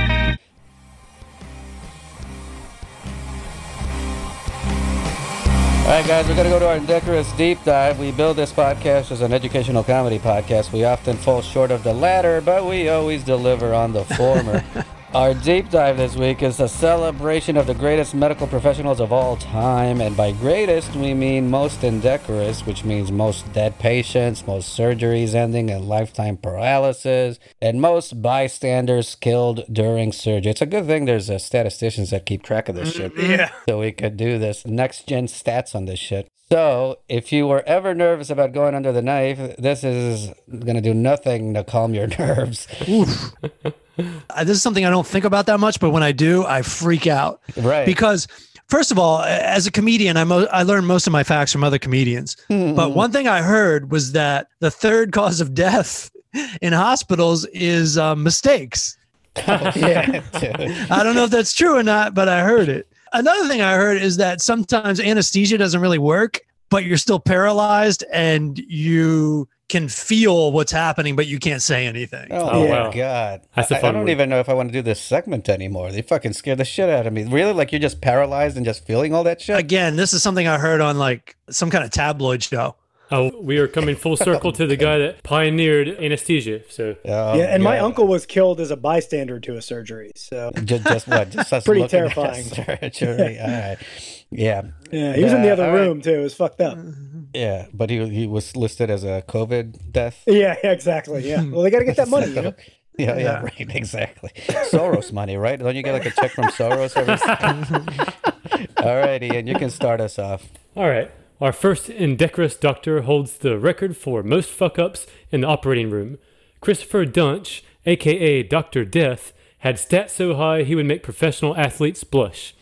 B: All right, guys, we're going to go to our Indecorous Deep Dive. We build this podcast as an educational comedy podcast. We often fall short of the latter, but we always deliver on the former. our deep dive this week is a celebration of the greatest medical professionals of all time. And by greatest, we mean most indecorous, which means most dead patients, most surgeries ending in lifetime paralysis, and most bystanders killed during surgery. It's a good thing there's uh, statisticians that keep track of this shit
C: yeah.
B: so we could do this next gen stats on this shit. So, if you were ever nervous about going under the knife, this is going to do nothing to calm your nerves.
A: Uh, this is something i don't think about that much but when i do i freak out
B: Right.
A: because first of all as a comedian i, mo- I learned most of my facts from other comedians but one thing i heard was that the third cause of death in hospitals is uh, mistakes
C: Yeah.
A: I don't know if that's true or not, but I heard it. Another thing I heard is that sometimes anesthesia doesn't really work, but you're still paralyzed and you can feel what's happening, but you can't say anything.
B: Oh,
E: Oh,
B: my
E: wow.
B: god!
E: That's a
B: I, I
E: fun
B: don't
E: one.
B: even know if I want to do this segment anymore. They fucking scare the shit out of me. Really, like you're just paralyzed and just feeling all that shit.
A: Again, this is something I heard on like some kind of tabloid show.
E: Oh, we are coming full circle to the guy that pioneered anesthesia. So
B: Oh,
C: yeah, and my uncle was killed as a bystander to a surgery. So
B: Just, just what? Just us
C: Pretty
B: looking at
C: terrifying.
B: Surgery. All right. Yeah.
C: yeah, he was in uh,
B: the
C: other
B: all right.
C: room too. It was fucked up.
B: Yeah, but he he was listed as a COVID death.
C: Yeah, yeah, exactly. Yeah. Well, they got to get that money. You know?
B: Yeah, yeah, right, exactly. Soros money, right? Don't you get like a check from Soros every? All right, Ian, you can start us off.
E: All right. Our first indecorous doctor holds the record for most fuck ups in the operating room. Christopher Duntsch, aka Dr. Death, had stats so high he would make professional athletes blush.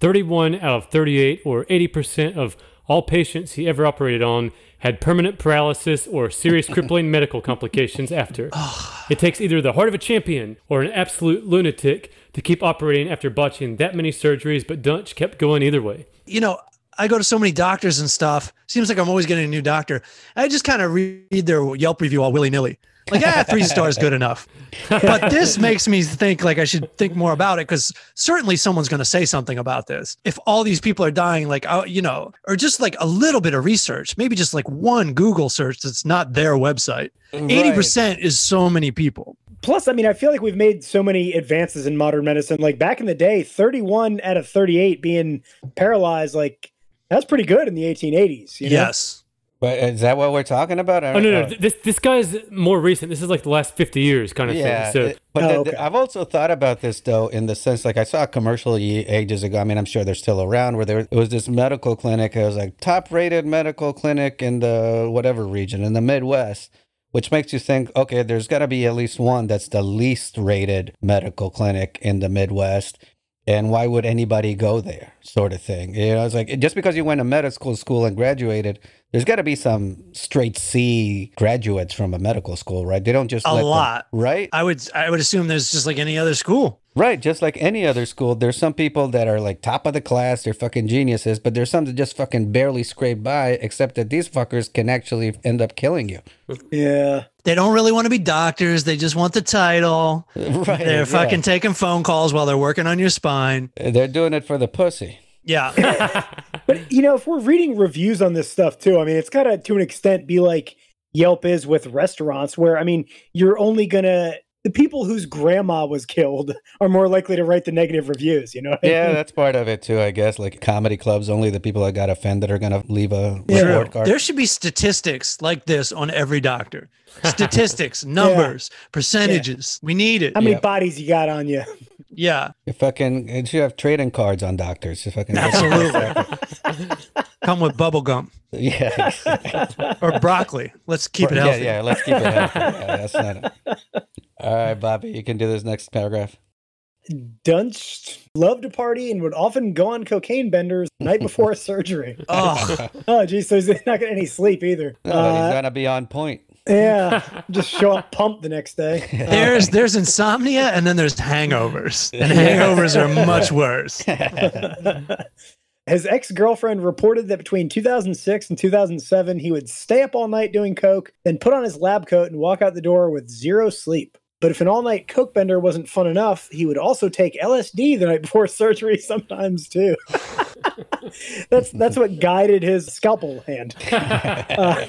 E: 31 out of 38, or 80% of all patients he ever operated on, had permanent paralysis or serious crippling medical complications after. It takes either the heart of a champion or an absolute lunatic to keep operating after botching that many surgeries, but Duntsch kept going either way.
A: You know, I go to so many doctors and stuff. Seems like I'm always getting a new doctor. I just kind of read their Yelp review all willy nilly. Like, ah, three stars good enough. But this makes me think like I should think more about it because certainly someone's going to say something about this. If all these people are dying, like, uh, you know, or just like a little bit of research, maybe just like one Google search that's not their website. 80% is so many people.
C: Plus, I mean, I feel like we've made so many advances in modern medicine. Like back in the day, 31 out of 38 being paralyzed, like that's pretty good in the 1880s. You know?
A: Yes.
B: But is that what we're talking about?
E: Oh no, no, th- this this guy's more recent. This is like the last fifty years kind of
B: Yeah,
E: thing.
B: it-
E: So
B: but
C: Oh,
B: the-
C: okay.
B: the- I've also thought about this though, in the sense like I saw a commercial ages ago. I mean, I'm sure they're still around. Where there it was this medical clinic. It was like top rated medical clinic in the whatever region in the Midwest, which makes you think, okay, there's got to be at least one that's the least rated medical clinic in the Midwest. And why would anybody go there sort of thing you know it's like just because you went to medical school and graduated there's got to be some straight c graduates from a medical school right they don't just
A: A
B: let them-
A: lot.
B: right
A: I would I would assume there's just like any other school.
B: Right just like any other school there's some people that are like top of the class they're fucking geniuses but there's some that just fucking barely scrape by except that these fuckers can actually end up killing you
C: Yeah.
A: They don't really want to be doctors. They just want the title.
B: right
A: They're
B: yeah.
A: fucking taking phone calls while they're working on your spine.
B: Uh, they're doing it for the pussy
A: Yeah.
C: But you know, if we're reading reviews on this stuff too, I mean, it's gotta to an extent be like Yelp is with restaurants, where I mean, you're only gonna the people whose grandma was killed are more likely to write the negative reviews. You know? What I
B: Yeah,
C: mean?
B: that's part of it too, I guess. Like comedy clubs, only the people that got offended are gonna leave a
C: Yeah.
B: report card.
A: There should be statistics like this on every doctor. Statistics, numbers, percentages. We need it.
C: How many
B: Yep.
C: bodies you got on you?
A: Yeah.
B: You fucking it should have trading cards on doctors. You fucking
A: Absolutely. Come with bubble gum
B: yeah,
A: or broccoli. Let's keep it
B: yeah,
A: healthy.
B: yeah. Let's keep it healthy. Yeah, that's not it. All right, Bobby, you can do this next paragraph.
C: Duntsch loved to party and would often go on cocaine benders the night before a surgery.
A: Oh,
C: Oh, geez, so he's not getting any sleep either.
B: No, but he's
C: Uh,
B: gonna be on point.
C: yeah, just show up pumped the next day.
A: there's there's insomnia and then there's hangovers. And hangovers are much worse.
C: His ex girlfriend reported that between 2006 and 2007, he would stay up all night doing coke, then put on his lab coat and walk out the door with zero sleep. But if an all night coke bender wasn't fun enough, he would also take LSD the night before surgery sometimes too. that's that's what guided his scalpel hand. Uh,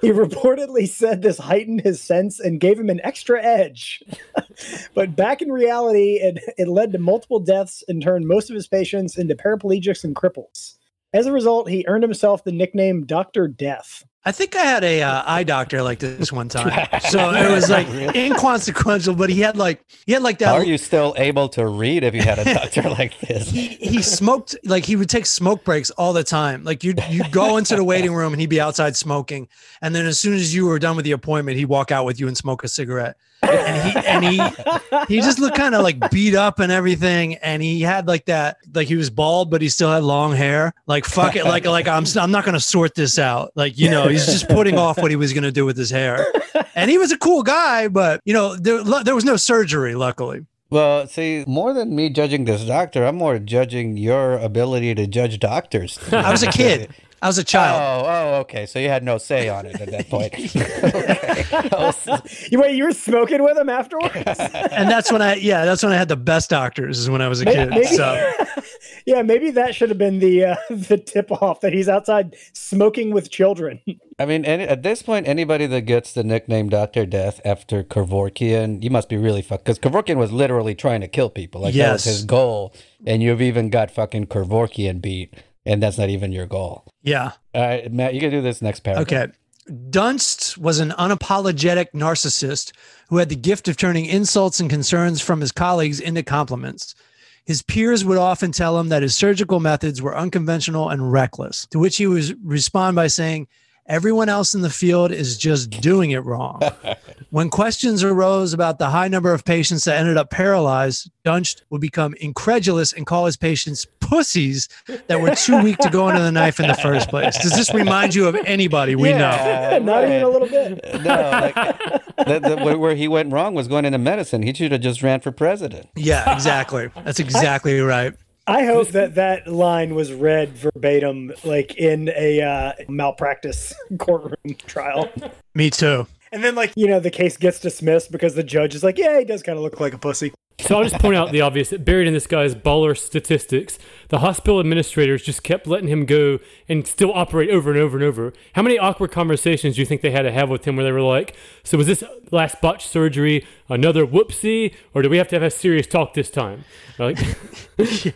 C: he reportedly said this heightened his sense and gave him an extra edge. but back in reality, it, it led to multiple deaths and turned most of his patients into paraplegics and cripples. As a result, he earned himself the nickname Dr. Death.
A: I think I had a uh, eye doctor like this one time. So it was like inconsequential, but he had like he had like that.
B: How are you still able to read if you had a doctor like this?
A: he he smoked like he would take smoke breaks all the time. Like you you go into the waiting room and he'd be outside smoking, and then as soon as you were done with the appointment, he'd walk out with you and smoke a cigarette. And he and he he just looked kind of like beat up and everything, and he had like that like he was bald, but he still had long hair. Like fuck it, like like I'm I'm not gonna sort this out. Like you know he's just putting off what he was gonna do with his hair. And he was a cool guy, but you know there there was no surgery, luckily.
B: Well, see, more than me judging this doctor, I'm more judging your ability to judge doctors.
A: I was a kid. I was a child.
B: Oh, oh, okay. So you had no say on it at that point. was-
C: You wait, you were smoking with him afterwards?
A: and that's when I yeah that's when I had the best doctors is when I was a
C: May-
A: kid.
C: maybe,
A: So
C: yeah, maybe that should have been the uh, the tip off that he's outside smoking with children.
B: I mean, any, at this point, anybody that gets the nickname Doctor Death after Kevorkian, you must be really fucked. Because Kevorkian was literally trying to kill people. Like that was his goal, and you've even got fucking Kevorkian beat, and that's not even your goal.
A: yeah
B: All right, Matt, you can do this next paragraph.
A: okay. Duntsch was an unapologetic narcissist who had the gift of turning insults and concerns from his colleagues into compliments. His peers would often tell him that his surgical methods were unconventional and reckless, to which he would respond by saying, Everyone else in the field is just doing it wrong. when questions arose about the high number of patients that ended up paralyzed, Duntsch would become incredulous and call his patients pussies that were too weak to go under the knife in the first place. Does this remind you of anybody we know?
C: Not even a little bit.
B: No, like, the, the, where- where he went wrong was going into medicine. He should have just ran for president.
A: Yeah, exactly. That's exactly right.
C: I hope that that line was read verbatim, like in a uh, malpractice courtroom trial.
A: Me too.
C: And then, like, you know, the case gets dismissed because the judge is like, yeah, he does kind of look like a pussy.
E: So I'll just point out the obvious that buried in this guy's baller statistics, the hospital administrators just kept letting him go and still operate over and over and over. How many awkward conversations do you think they had to have with him where they were like, So was this last botch surgery another whoopsie? Or do we have to have a serious talk this time? Like,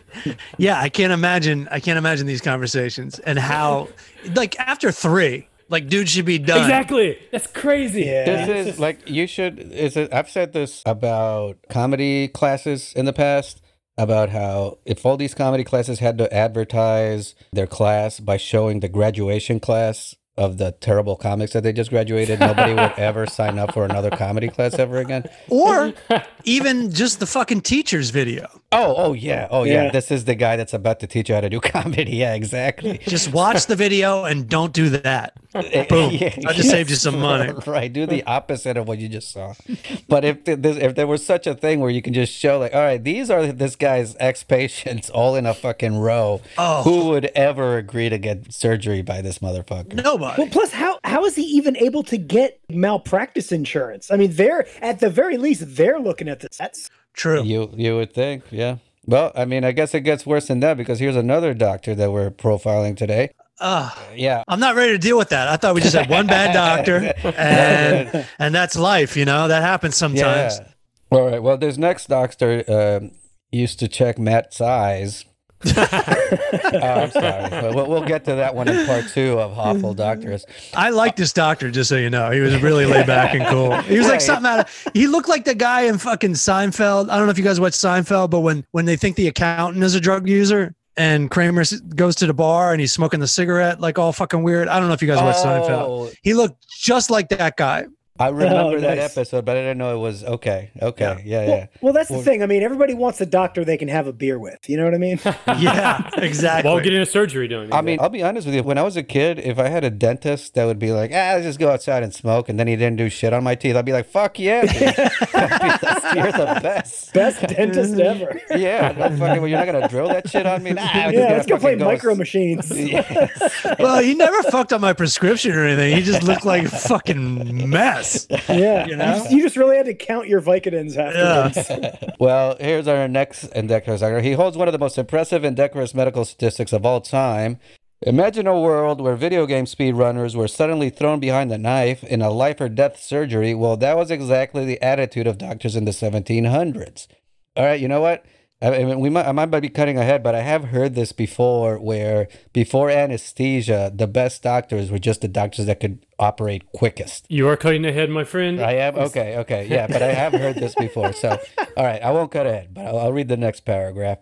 A: Yeah, I can't imagine. I can't imagine these conversations and how, like, after three, like, dude should be done.
E: exactly. That's crazy.
C: Yeah.
B: This is like you should. Is it? I've said this about comedy classes in the past about how if all these comedy classes had to advertise their class by showing the graduation class of the terrible comics that they just graduated, nobody would ever sign up for another comedy class ever again.
A: Or even just the fucking teacher's video.
B: Oh, oh yeah, oh yeah.
C: Yeah.
B: This is the guy that's about to teach you how to do comedy. Yeah, exactly.
A: Just watch the video and don't do that. Boom. I just saved you some money.
B: Right, do the opposite of what you just saw. But if this, if there was such a thing where you can just show like, all right, these are this guy's ex patients all in a fucking row.
A: Oh.
B: Who would ever agree to get surgery by this motherfucker?
A: Nobody.
C: Well, plus, how how is he even able to get malpractice insurance? I mean, they're at the very least they're looking at this. That's
A: True.
B: You you would think, yeah. Well, I mean, I guess it gets worse than that because here's another doctor that we're profiling today.
A: Ugh.
B: Yeah.
A: I'm not ready to deal with that. I thought we just had one bad doctor, and and that's life. You know that happens sometimes.
B: Yeah. All right. Well, this next doctor um used to check Matt's eyes. Oh, I'm sorry. But we'll, we'll get to that one in part two of Awful Doctors.
A: I like this doctor, just so you know. He was really laid back and cool. He was like
B: Right.
A: something out of. He looked like the guy in fucking Seinfeld. I don't know if you guys watch Seinfeld, but when when they think the accountant is a drug user. And Kramer goes to the bar and he's smoking the cigarette like all fucking weird. I don't know if you guys watch oh. Seinfeld.
B: Oh,
A: He looked just like that guy.
B: I remember
C: Oh,
B: that
C: nice.
B: episode, but I didn't know it was okay. Okay. Yeah, yeah.
C: well, that's the thing. I mean, everybody wants a doctor they can have a beer with. You know what I mean?
A: Yeah, exactly.
E: While getting a surgery done.
B: I mean, I'll be honest with you. When I was a kid, if I had a dentist that would be like, ah, let's just go outside and smoke, and then he didn't do shit on my teeth, I'd be like, fuck yeah. be You're the best.
C: Best dentist ever.
B: Yeah, no fucking, well, you're not gonna drill that shit on me. Nah, I'm just
C: Yeah,
B: gonna
C: let's go play
B: fucking
C: micro machines.
B: Yes.
A: well, he never fucked up my prescription or anything. He just looked like a fucking mess.
C: Yeah,
A: You know?
C: just, you just really had to count your Vicodins afterwards.
B: Well, here's our next indecorous doctor. He holds one of the most impressive indecorous medical statistics of all time. Imagine a world where video game speedrunners were suddenly thrown behind the knife in a life or death surgery. Well, that was exactly the attitude of doctors in the 1700s. All right, you know what? I mean, we might, I might be cutting ahead, but I have heard this before where before anesthesia, the best doctors were just the doctors that could operate quickest.
E: you are cutting ahead, my friend.
B: I am okay, okay, yeah, but I have heard this before. So, all right, I won't cut ahead, but I'll, I'll read the next paragraph.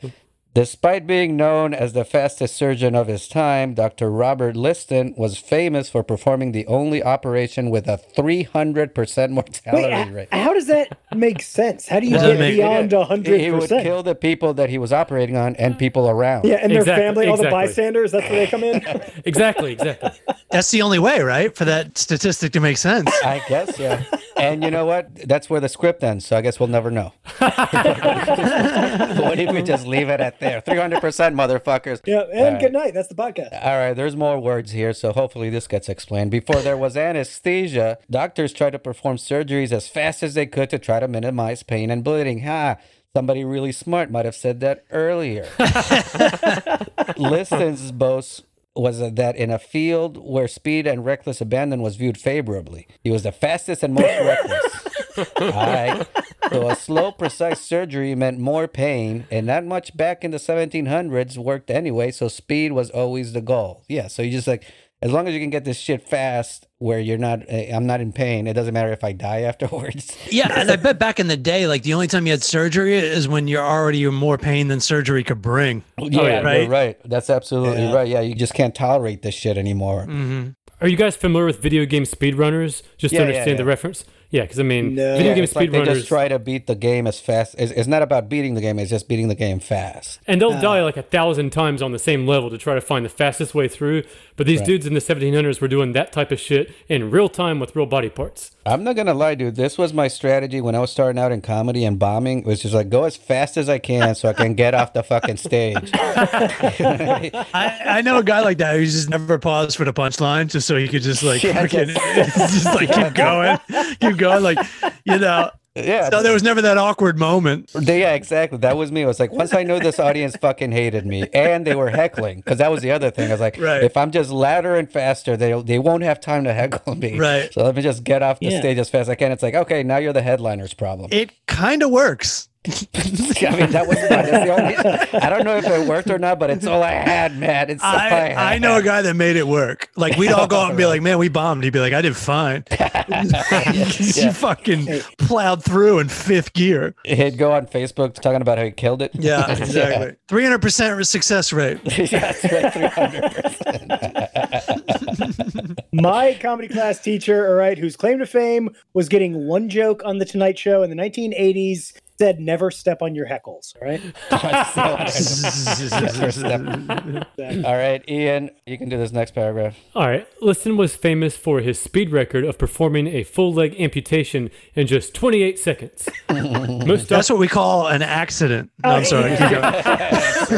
B: Despite being known as the fastest surgeon of his time, Dr. Robert Liston was famous for performing the only operation with a 300% mortality
C: Wait,
B: rate.
C: how does that make sense? How do you get
A: make-
C: beyond
B: Yeah,
C: a hundred
B: He would kill the people that he was operating on and people around.
C: Yeah, and their
E: Exactly,
C: family, all the bystanders. That's where they come in.
E: Exactly, exactly.
A: That's the only way, right? For that statistic to make sense.
B: I guess, yeah. And you know what? That's where the script ends, so I guess we'll never know. what if we just leave it at there? 300%, motherfuckers.
C: Yeah,
B: All
C: and
B: right.
C: good night. That's the podcast.
B: All right, there's more words here, so hopefully this gets explained. Before there was anesthesia, doctors tried to perform surgeries as fast as they could to try to minimize pain and bleeding. Ha! Somebody really smart might have said that earlier. Liston's boast was that in a field where speed and reckless abandon was viewed favorably, he was the fastest and most reckless. All right. So a slow, precise surgery meant more pain, and not much back in the 1700s worked anyway. So speed was always the goal. Yeah. So you just like, as long as you can get this shit fast, where you're not, uh, I'm not in pain. It doesn't matter if I die afterwards.
A: Yeah, and I bet back in the day, like the only time you had surgery is when you're already in more pain than surgery could bring.
B: yeah,
E: yeah.
B: you're
A: Right?
B: right. That's absolutely
C: Yeah.
B: right. Yeah, you just can't tolerate this shit anymore.
A: hmm
E: Are you guys familiar with video game speedrunners? Just
B: Yeah,
E: to
B: yeah,
E: understand the reference. Yeah, because I mean,
C: No.
E: video
C: Yeah,
E: game
B: It's like they just
E: speedrunners,
B: try to beat the game as fast. It's, it's not about beating the game. It's just beating the game fast.
E: and they'll uh. die like a thousand times on the same level to try to find the fastest way through. But these
B: Right.
E: dudes in the 1700s were doing that type of shit in real time with real body parts.
B: I'm not gonna lie, dude. This was my strategy when I was starting out in comedy and bombing. It was just like go as fast as I can so I can get off the fucking stage.
A: I, I know a guy like that who just never paused for the punchline just so he could just like
B: Yeah,
A: freaking
B: just-
A: just like keep going, keep going, like you know.
B: yeah,
A: So there was never that awkward moment.
B: yeah, exactly. That was me. It was like once I know this audience fucking hated me and they were heckling because that was the other thing. I was like,
A: Right.
B: if I'm just louder and faster, they they won't have time to heckle me.
A: Right.
B: So let me just get off the
C: Yeah.
B: stage as fast as I can. It's like okay, now you're the headliner's problem.
A: It kind of works.
B: I mean, that was that's the only. I don't know if it worked or not, but it's all I had, man. It's all I,
A: I,
B: had.
A: I know a guy that made it work. Like we'd all go out and be like, "Man, we bombed." He'd be like, "I did fine." You fucking plowed through in fifth gear.
B: He'd go on Facebook talking about how he killed it.
A: Yeah, exactly. Three hundred percent success rate.
B: yeah, that's right, 300%.
C: My comedy class teacher, all right, whose claim to fame was getting one joke on the Tonight Show in the 1980s, said never step on your heckles. All right.
B: All right, Ian, you can do this next paragraph.
E: All right. Liston was famous for his speed record of performing a full leg amputation in just 28 seconds. Most
A: That's what we call an accident. No, I'm sorry. keep going.
B: That's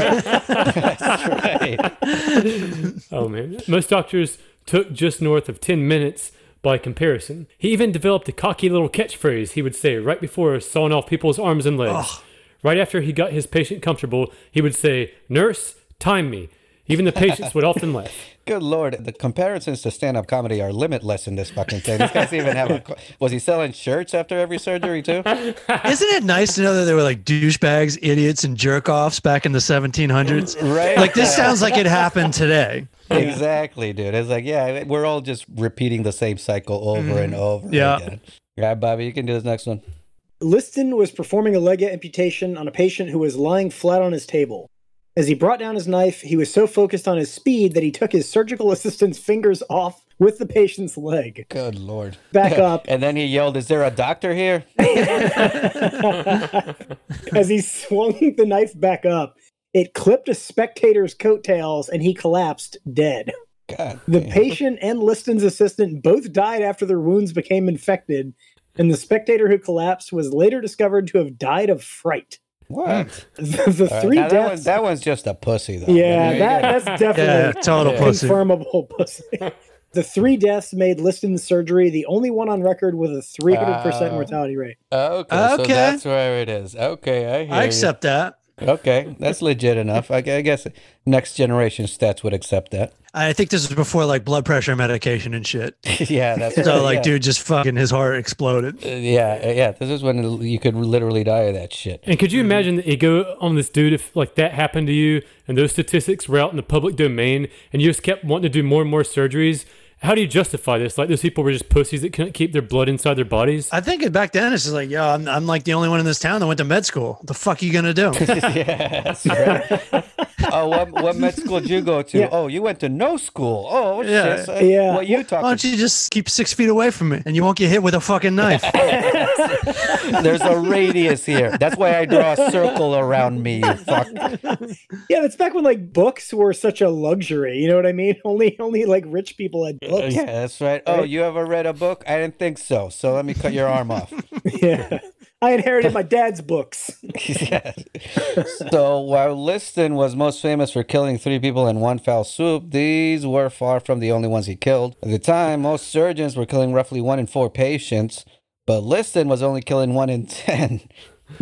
B: right.
E: Oh man. Most doctors took just north of 10 minutes by comparison. He even developed a cocky little catchphrase he would say right before sawing off people's arms and legs. Right after he got his patient comfortable, he would say, Nurse, time me. Even the patients would often laugh.
B: Good lord, the comparisons to stand-up comedy are limitless in this fucking thing. This guy's even have a. Was he selling shirts after every surgery too?
A: Isn't it nice to know that there were like douchebags, idiots, and jerk offs back in the 1700s?
B: Right.
A: Like this sounds like it happened today.
B: Exactly, dude. It's like, yeah, we're all just repeating the same cycle over and mm-hmm. over
A: Yeah.
B: again. All right, Bobby, you can do this next one.
C: Liston was performing a leg amputation on a patient who was lying flat on his table. As he brought down his knife, he was so focused on his speed that he took his surgical assistant's fingers off with the patient's leg.
B: Good lord.
C: Back up.
B: And then he yelled, "Is there a doctor here?"
C: As he swung the knife back up, it clipped a spectator's coattails and he collapsed dead.
B: God.
C: The
B: damn.
C: patient and Liston's assistant both died after their wounds became infected, and the spectator who collapsed was later discovered to have died of fright.
B: What?
C: The, the
B: All right,
C: three
B: now that, one,
C: deaths.
B: that one's just a pussy, though.
C: yeah,
B: You
C: that,
B: gotta-
C: that's
A: Yeah,
C: definitely
A: total
B: Yeah.
A: pussy.
C: confirmable pussy. The three deaths made Liston's surgery the only one on record with a 300%
B: Uh,
C: mortality rate.
B: Okay, so that's where it is. Okay, I hear
A: I
B: you.
A: accept that.
B: Okay, that's legit enough. I, I guess next generation stats would accept that.
A: I think this was before like blood pressure medication and shit.
B: yeah, that's
A: So like,
B: yeah.
A: dude, just fucking his heart exploded.
B: Uh, yeah, uh, yeah. This is when you could literally die of that shit.
E: And could you imagine the ego on this dude if like that happened to you and those statistics were out in the public domain and you just kept wanting to do more and more surgeries? How do you justify this? Like those people were just pussies that couldn't keep their blood inside their bodies?
A: I think back then it's just like, yo, I'm, I'm like the only one in this town that went to med school. What the fuck are you gonna do?
B: yeah, that's right. oh, what, what med school did you go to?
C: Yeah.
B: Oh, you went to no school. Oh,
A: Yeah.
B: shit. So
C: Yeah.
B: What you talking?
A: Why don't you just keep six feet away from me and you won't get hit with a fucking knife?
B: There's a radius here. That's why I draw a circle around me. You fuck.
C: Yeah, that's back when like books were such a luxury. You know what I mean? Only only like rich people had books.
B: Yeah, that's right. Oh, you ever read a book? I didn't think so. So let me cut your arm off.
C: Yeah. I inherited my dad's books.
B: yeah. So while Liston was most famous for killing three people in one foul swoop, these were far from the only ones he killed. At the time, most surgeons were killing roughly one in four patients, but Liston was only killing one in ten.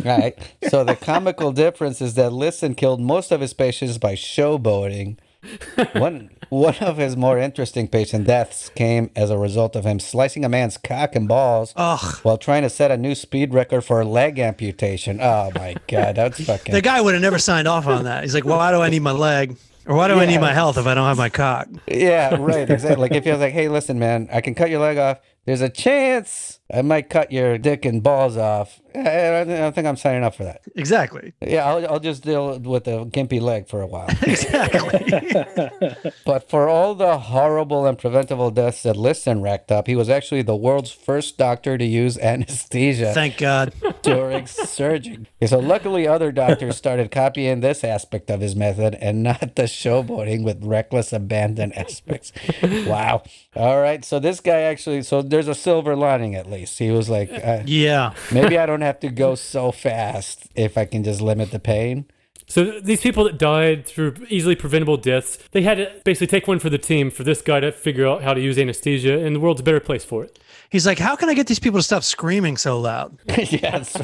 B: Right. So the comical difference is that Liston killed most of his patients by showboating. One one of his more interesting patient deaths came as a result of him slicing a man's cock and balls
A: Ugh.
B: while trying to set a new speed record for a leg amputation. Oh my god, that's fucking
A: The guy would have never signed off on that. He's like, why do I need my leg? Or why do I need my health if I don't have my cock?
B: Yeah, right, exactly. Like if he was like, "Hey, listen, man, I can cut your leg off. There's a chance I might cut your dick and balls off." I don't think I'm signing up for that.
A: Exactly.
B: Yeah, I'll, I'll just deal with the gimpy leg for a while.
A: Exactly.
B: But for all the horrible and preventable deaths that Liston racked up, he was actually the world's first doctor to use anesthesia.
A: Thank God.
B: during surgery. So luckily, other doctors started copying this aspect of his method and not the showboating with reckless abandon aspects. Wow. All right. So this guy actually, so there's a silver lining at least. He was like, uh,
A: Yeah.
B: maybe I don't have to go so fast if I can just limit the pain.
E: So these people that died through easily preventable deaths, they had to basically take one for the team for this guy to figure out how to use anesthesia, and the world's a better place for it.
A: He's like, how can I get these people to stop screaming so loud?
B: yes.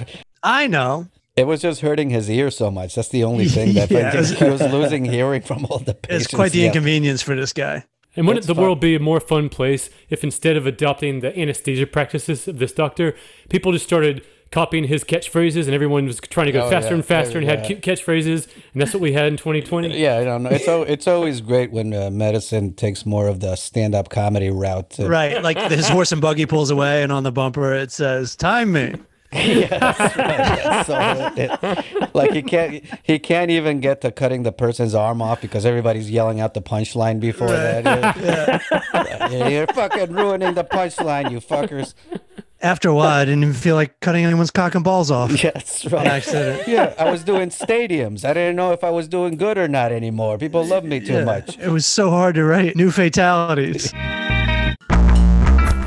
A: I know.
B: It was just hurting his ear so much. That's the only thing that
A: Yeah.
B: he was losing hearing from all the patients.
A: It's quite the
B: Yeah.
A: inconvenience for this guy.
E: And wouldn't the
B: fun.
E: world be a more fun place if instead of adopting the anesthesia practices of this doctor, people just started copying his catchphrases and everyone was trying to go
B: Oh,
E: faster
B: yeah.
E: and faster and had cute catchphrases, and that's what we had in 2020?
B: Yeah, I don't know. It's al- it's always great when uh, medicine takes more of the stand-up comedy route. To,
A: Right. Like his horse and buggy pulls away, and on the bumper it says, Time me.
B: Yeah, so it- like he can't he can't even get to cutting the person's arm off because everybody's yelling out the punchline before that. Yeah. You're fucking ruining the punchline, you fuckers.
A: After a while, I didn't even feel like cutting anyone's cock and balls off.
B: Yes,
A: on
B: right.
A: accident.
B: Yeah, I was doing stadiums. I didn't know if I was doing good or not anymore. People love me too
A: Yeah,
B: much.
A: It was so hard to write new fatalities.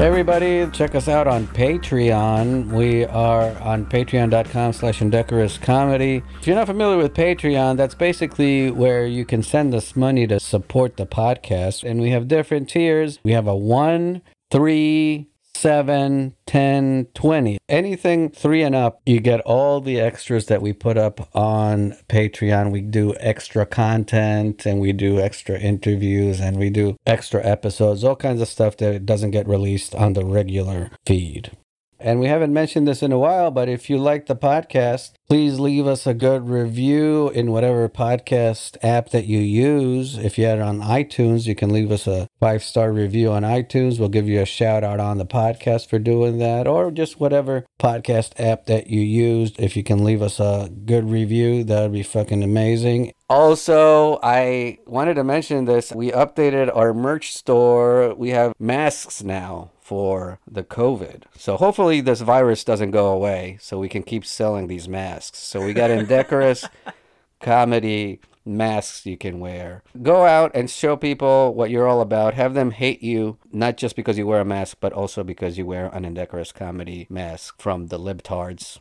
B: Everybody, check us out on Patreon. We are on patreon.com slash indecorous comedy. If you're not familiar with Patreon, that's basically where you can send us money to support the podcast. And we have different tiers. We have a one, three, seven, 10, 20. Anything three and up, you get all the extras that we put up on Patreon. We do extra content and we do extra interviews and we do extra episodes, all kinds of stuff that doesn't get released on the regular feed. And we haven't mentioned this in a while, but if you like the podcast, please leave us a good review in whatever podcast app that you use. If you had it on iTunes, you can leave us a five star review on iTunes. We'll give you a shout out on the podcast for doing that, or just whatever podcast app that you used. If you can leave us a good review, that would be fucking amazing. Also, I wanted to mention this. We updated our merch store. We have masks now for the COVID. So hopefully this virus doesn't go away so we can keep selling these masks. So we got indecorous comedy masks you can wear. Go out and show people what you're all about. Have them hate you, not just because you wear a mask, but also because you wear an indecorous comedy mask from the libtards.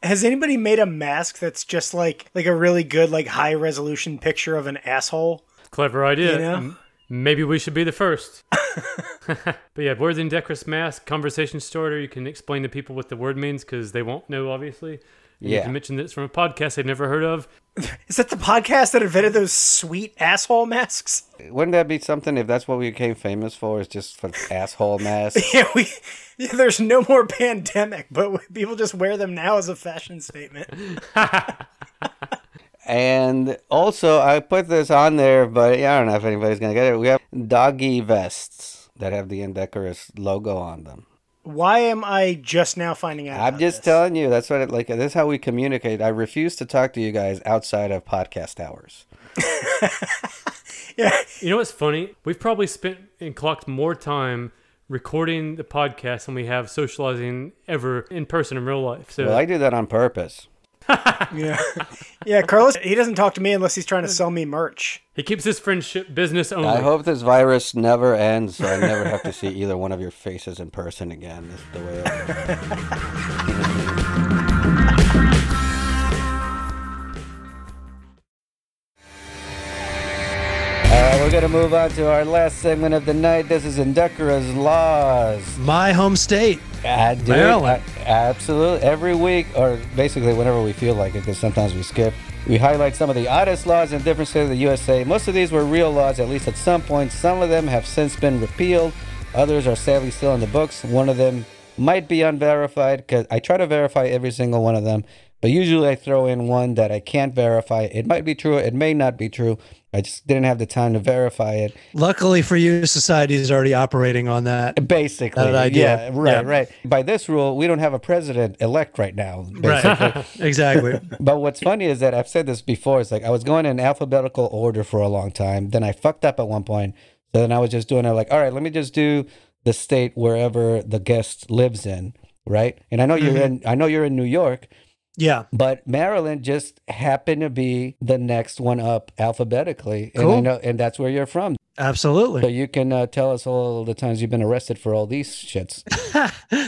F: Has anybody made a mask that's just like like a really good like high resolution picture of an asshole?
E: Clever idea.
F: You know? Mm.
E: M- Maybe we should be the first. but yeah, word's indecorous mask, conversation starter. You can explain to people what the word means because they won't know, obviously. And You
B: Yeah.
E: can mention this from a podcast they've never heard of.
F: Is that the podcast that invented those sweet asshole masks?
B: Wouldn't that be something if that's what we became famous for? Is just for asshole masks?
F: Yeah, we. Yeah, there's no more pandemic, but people just wear them now as a fashion statement.
B: And also, I put this on there, but yeah, I don't know if anybody's gonna get it. We have doggy vests that have the Indecorous logo on them.
F: Why am I just now finding out?
B: I'm
F: about
B: just
F: this?
B: telling you, that's what it like. This is how we communicate. I refuse to talk to you guys outside of podcast hours.
F: Yeah,
E: You know what's funny? We've probably spent and clocked more time recording the podcast than we have socializing ever in person in real life. So
B: Well, I do that on purpose.
F: yeah, yeah. Carlos, he doesn't talk to me unless he's trying to sell me merch.
E: he keeps his friendship business only.
B: I hope this virus never ends, so I never have to see either one of your faces in person again. This is the way. We're gonna move on to our last segment of the night. This is Indecorous Laws.
A: My home state.
B: Ah, I do.
A: Maryland.
B: I- absolutely. Every week, or basically whenever we feel like it, because sometimes we skip, we highlight some of the oddest laws in different states of the USA. Most of these were real laws, at least at some point. Some of them have since been repealed. Others are sadly still in the books. One of them might be unverified, because I try to verify every single one of them. But usually I throw in one that I can't verify. It might be true, it may not be true. I just didn't have the time to verify it.
A: Luckily for you, society is already operating on that.
B: Basically,
A: That idea.
B: yeah, right,
A: Yeah.
B: right. By this rule, we don't have a president elect right now. Basically.
A: Right. exactly.
B: But what's funny is that I've said this before. It's like I was going in alphabetical order for a long time. Then I fucked up at one point. So then I was just doing it like, all right, let me just do the state wherever the guest lives in, right? And I know you're mm-hmm. in. I know you're in New York,
A: Yeah.
B: but Maryland just happened to be the next one up alphabetically, and I know, and that's where you're from. So you can uh, tell us all the times you've been arrested for all these shits.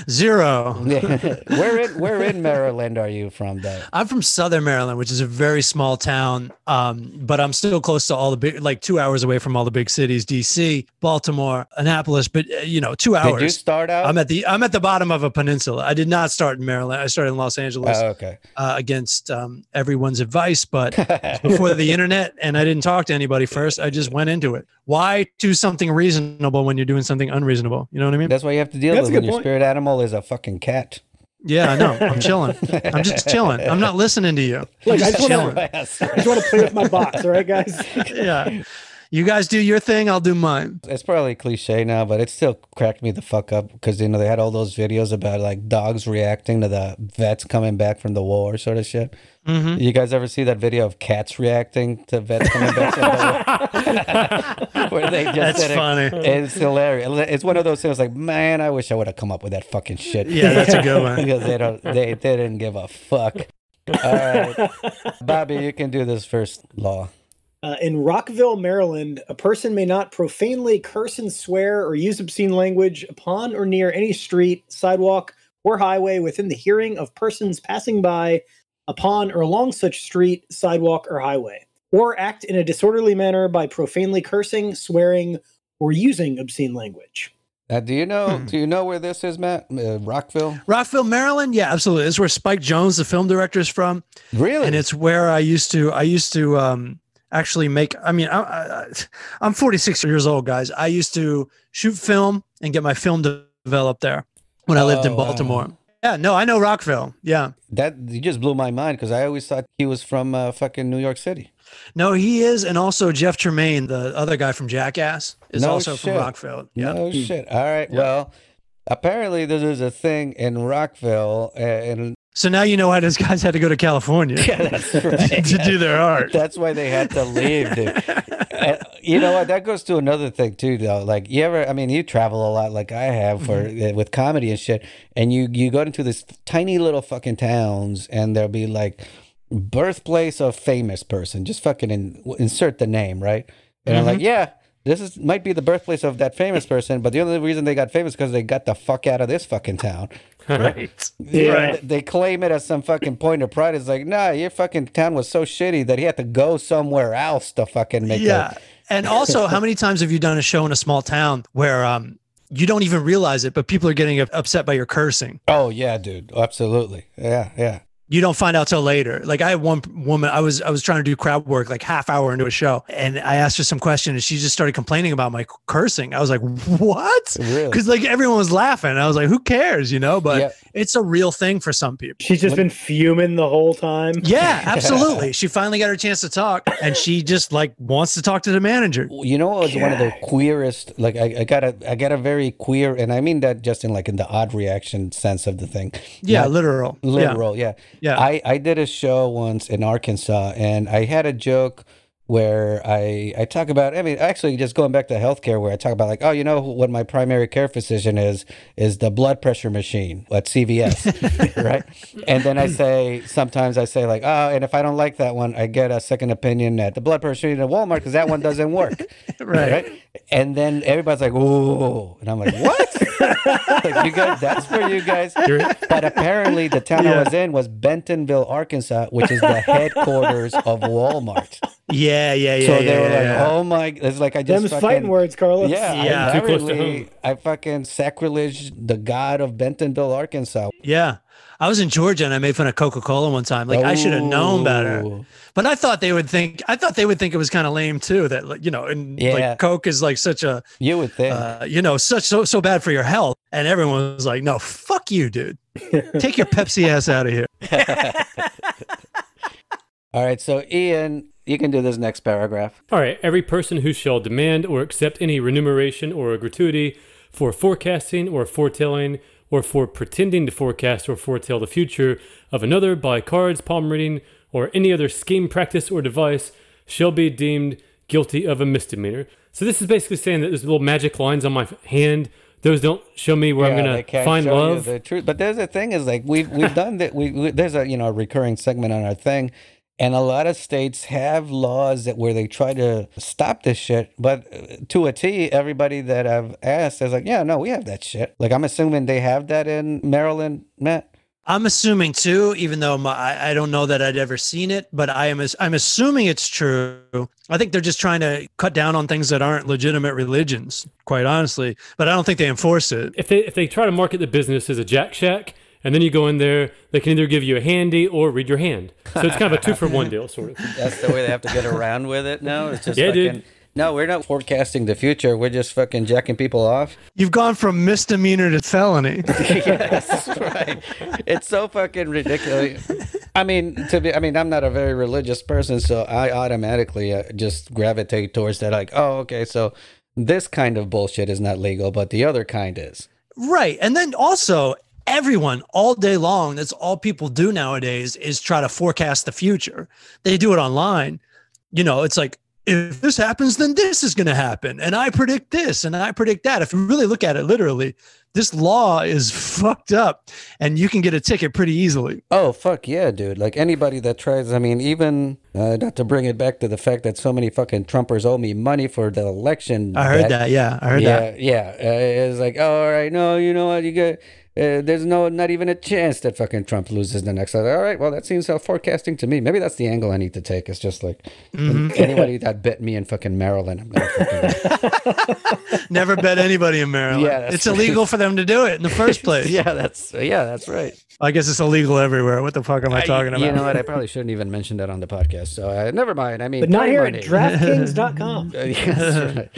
A: Zero.
B: where in where in Maryland are you from, though?
A: I'm from Southern Maryland, which is a very small town, um, but I'm still close to all the big, like two hours away from all the big cities: DC, Baltimore, Annapolis. But uh, you know, two hours.
B: Did you start out?
A: I'm at the I'm at the bottom of a peninsula. I did not start in Maryland. I started in Los Angeles
B: Oh, okay.
A: uh, against um, everyone's advice, but before the internet, and I didn't talk to anybody first. I just went into it. Why do something reasonable when you're doing something unreasonable? You know what I mean?
B: That's why you have to deal
C: That's
B: with
C: a
B: when
C: good
B: your spirit animal is a fucking cat.
A: Yeah, I know. I'm chilling. I'm just chilling. I'm not listening to you. I'm
C: Look, I
A: just
C: just
A: chilling.
C: I just want to play with my box, all right, guys?
A: yeah. You guys do your thing, I'll do mine.
B: It's probably cliche now, but it still cracked me the fuck up because you know they had all those videos about like dogs reacting to the vets coming back from the war, sort of shit.
A: Mhm.
B: You guys ever see that video of cats reacting to vets coming back from the war? Where they just
A: That's
B: it.
A: funny.
B: It's hilarious. It's one of those things like, man, I wish I would have come up with that fucking shit.
A: Yeah, that's a good one.
B: because they don't, they, they didn't give a fuck. All right, Bobby, you can do this first law.
C: Uh, in Rockville, Maryland, a person may not profanely curse and swear or use obscene language upon or near any street, sidewalk, or highway within the hearing of persons passing by upon or along such street, sidewalk, or highway, or act in a disorderly manner by profanely cursing, swearing, or using obscene language.
B: Uh, do you know?
A: Hmm.
B: Do you know where this is, Matt? Uh, Rockville.
A: Rockville, Maryland. Yeah, absolutely. This is where Spike Jonze, the film director, is from,
B: Really?
A: and it's where I used to. I used to um, actually make. I mean, I, I, I'm 46 years old, guys. I used to shoot film and get my film developed there when I lived in
B: Oh, wow.
A: Baltimore. Yeah, no, I know Rockville. Yeah,
B: that you just blew my mind because I always thought he was from uh, fucking New York City.
A: no, he is, and also Jeff Tremaine, the other guy from Jackass, is
B: No
A: also
B: shit.
A: from Rockville. Yeah,
B: No shit. All right. Well, apparently this is a thing in Rockville, and
A: so now you know why those guys had to go to California
B: that's right.
A: to do their art.
B: That's why they had to leave, dude. And you know what? That goes to another thing too, though. Like you ever? I mean, you travel a lot, like I have, for uh, with comedy and shit. And you you go into this tiny little fucking towns, and there'll be like birthplace of famous person. Just fucking in, insert the name, right? And I'm like, yeah. This is might be the birthplace of that famous person, but the only reason they got famous because they got the fuck out of this fucking town.
E: Right.
B: Yeah, th- they claim it as some fucking point of pride. It's like, nah, your fucking town was so shitty that he had to go somewhere else to fucking make
A: yeah
B: it.
A: and also how many times have you done a show in a small town where um you don't even realize it but people are getting upset by your cursing
B: Oh yeah, dude, absolutely. Yeah, yeah.
A: You don't find out till later like i had one woman i was i was trying to do crowd work like half hour into a show and i asked her some question and she just started complaining about my cursing i was like what
B: Really?
A: because like everyone was laughing i was like who cares you know but
B: Yeah.
A: it's a real thing for some people
C: She's just been fuming the whole time.
A: yeah absolutely she finally got her chance to talk and she just like wants to talk to the manager
B: You know what was one of the queerest? Like I, I got a, I got a very queer, and I mean that just in like in the odd reaction sense of the thing.
A: yeah
B: Not
A: literal
B: literal yeah.
A: Yeah.
B: I i did a show once in arkansas and i had a joke where i i talk about i mean actually just going back to healthcare where i talk about like oh you know what my primary care physician is is the blood pressure machine at cvs right and then i say sometimes i say like oh and if i don't like that one i get a second opinion at the blood pressure machine at walmart because that one doesn't work
A: Right.
B: and then everybody's like ooh and i'm like what like you guys that's for you guys but apparently, the town I was in was Bentonville, Arkansas, which is the headquarters of Walmart.
A: Yeah, yeah, yeah.
B: so
A: yeah,
B: they were
A: yeah,
B: like,
A: yeah.
B: "Oh my!" It's like I just
C: Them's
B: fucking,
C: fighting words, Carlos.
B: Yeah,
A: Yeah.
B: I,
E: Too close to
B: literally-
E: home.
B: I fucking sacrilege the god of Bentonville, Arkansas.
A: Yeah. I was in Georgia and I made fun of Coca Cola one time. Like I should have known better. But I thought they would think I thought they would think it was kind of lame too. That like, you know, and
B: Yeah.
A: like Coke is like such a
B: You would think.
A: uh, you know such so so bad for your health, and everyone was like, "No, fuck you, dude. Take your Pepsi ass out of here."
B: All right, so Ian, you can do this next paragraph.
E: All right. Every person who shall demand or accept any remuneration or a gratuity for forecasting or foretelling or for pretending to forecast or foretell the future of another by cards, palm reading, or any other scheme, practice, or device shall be deemed guilty of a misdemeanor. So this is basically saying that there's little magic lines on my hand. Those don't show me where
B: Yeah,
E: I'm gonna find love.
B: the truth. But there's a thing is like we've we've done that. We, we there's a you know a recurring segment on our thing, and a lot of states have laws that where they try to stop this shit. But uh, to a T, everybody that I've asked is like, yeah, no, we have that shit. Like I'm assuming they have that in Maryland, Matt.
A: I'm assuming too, even though my, I, I don't know that I'd ever seen it, but I am as- I'm assuming it's true. I think they're just trying to cut down on things that aren't legitimate religions, quite honestly. But I don't think they enforce it.
E: if they if they try to market the business as a Jack Shack, and then you go in there, they can either give you a handy or read your hand. So it's kind of a two for one deal, sort of.
B: That's the way they have to get around with it now. It's just
E: Yeah, dude.
B: fucking. No, we're not forecasting the future. We're just fucking jacking people off.
A: You've gone from misdemeanor to felony.
B: yes, right. It's so fucking ridiculous. I mean, to be, I mean, I'm not a very religious person, so I automatically uh, just gravitate towards that. Like, oh, okay, so this kind of bullshit is not legal, but the other kind is.
A: Right. And then also, everyone all day long, that's all people do nowadays is try to forecast the future. They do it online. You know, it's like, if this happens, then this is going to happen. And I predict this and I predict that. If you really look at it literally, this law is fucked up and you can get a ticket pretty easily.
B: Oh fuck yeah, dude! Like anybody that tries, I mean, even uh, not to bring it back to the fact that so many fucking Trumpers owe me money for the election.
A: I heard
B: bet.
A: that. Yeah. I heard
B: yeah,
A: that.
B: yeah. Uh, it's like, oh, all right, no, you know what, you get. Uh, there's no, not even a chance that fucking Trump loses the next. All right, well, that seems self forecasting to me. Maybe that's the angle I need to take. It's just like
A: Mm-hmm.
B: anybody that bet me in fucking Maryland, I'm gonna fucking.
A: Never bet anybody in Maryland.
B: Yeah, that's
A: it's illegal for them to do it in the first place.
B: yeah, that's yeah, that's right.
A: I guess it's illegal everywhere. What the fuck am I talking about?
B: You know what? I probably shouldn't even mention that on the podcast. So uh, never mind. I mean,
C: But not here
B: money.
C: at DraftKings.com.
B: Uh, yes, right.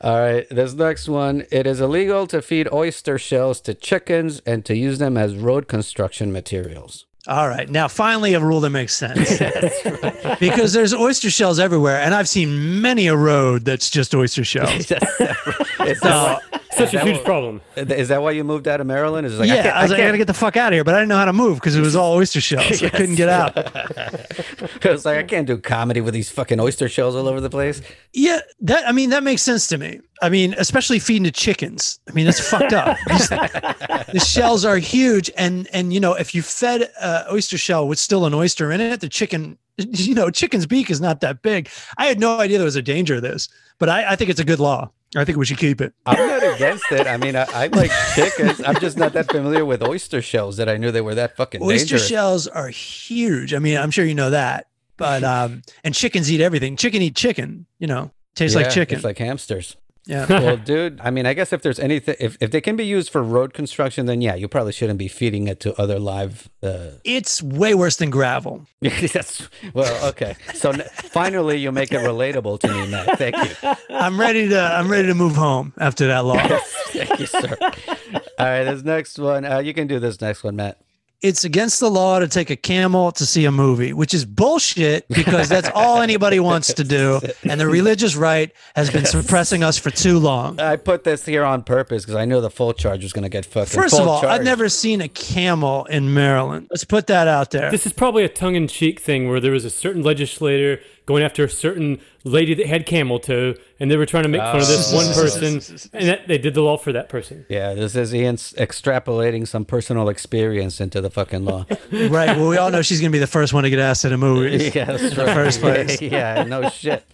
B: All right. This next one. It is illegal to feed oyster shells to chickens and to use them as road construction materials.
A: All right. Now, finally, a rule that makes sense. because there's oyster shells everywhere, and I've seen many a road that's just oyster shells.
B: is,
A: So,
E: Such a huge
B: what-
E: problem.
B: is that why you moved out of Maryland? Is it like,
A: yeah,
B: can't-
A: I was like, I
B: can't-
A: gotta get the fuck out of here, but I didn't know how to move because it was all oyster shells. I couldn't get out.
B: I was like, I can't do comedy with these fucking oyster shells all over the place.
A: Yeah, that I mean that makes sense to me. I mean, especially feeding to chickens. I mean, that's fucked up. The shells are huge, and and you know, if you fed a oyster shell with still an oyster in it, the chicken, you know, chicken's beak is not that big. I had no idea there was a danger of this, but I, I think it's a good law. I think we should keep it.
B: I'm not against it. I mean, I, I like chickens. I'm just not that familiar with oyster shells that I knew they were that fucking
A: Oyster
B: dangerous.
A: shells are huge. I mean, I'm sure you know that. But um, and chickens eat everything. Chicken eat chicken. You know, tastes like chicken.
B: It's like hamsters.
A: Yeah.
B: well, dude, I mean, I guess if there's anything, if, if they can be used for road construction, then yeah, you probably shouldn't be feeding it to other live. Uh,
A: It's way worse than gravel.
B: that's well, okay. So n- finally, you make it relatable to me, Matt. Thank you,
A: I'm ready to. I'm ready to move home after that law.
B: thank you, sir. All right, this next one, uh, you can do this next one, Matt.
A: It's against the law to take a camel to see a movie, which is bullshit because that's all anybody wants to do. And the religious right has been suppressing us for too long.
B: I put this here on purpose because I knew the Fulchiron was going to get fucking.
A: First
B: full
A: of all, I've never seen a camel in Maryland. Let's put that out there.
E: This is probably a tongue in cheek thing where there was a certain legislator going after a certain lady that had camel toe, and they were trying to make fun of this one ah. person, and that, they did the law for that person.
B: Yeah, this is Ian's extrapolating some personal experience into the fucking law.
A: right. Well, we all know she's going to be the first one to get asked in a movie.
B: yeah, that's
A: the
B: right.
A: first place.
B: yeah, no shit.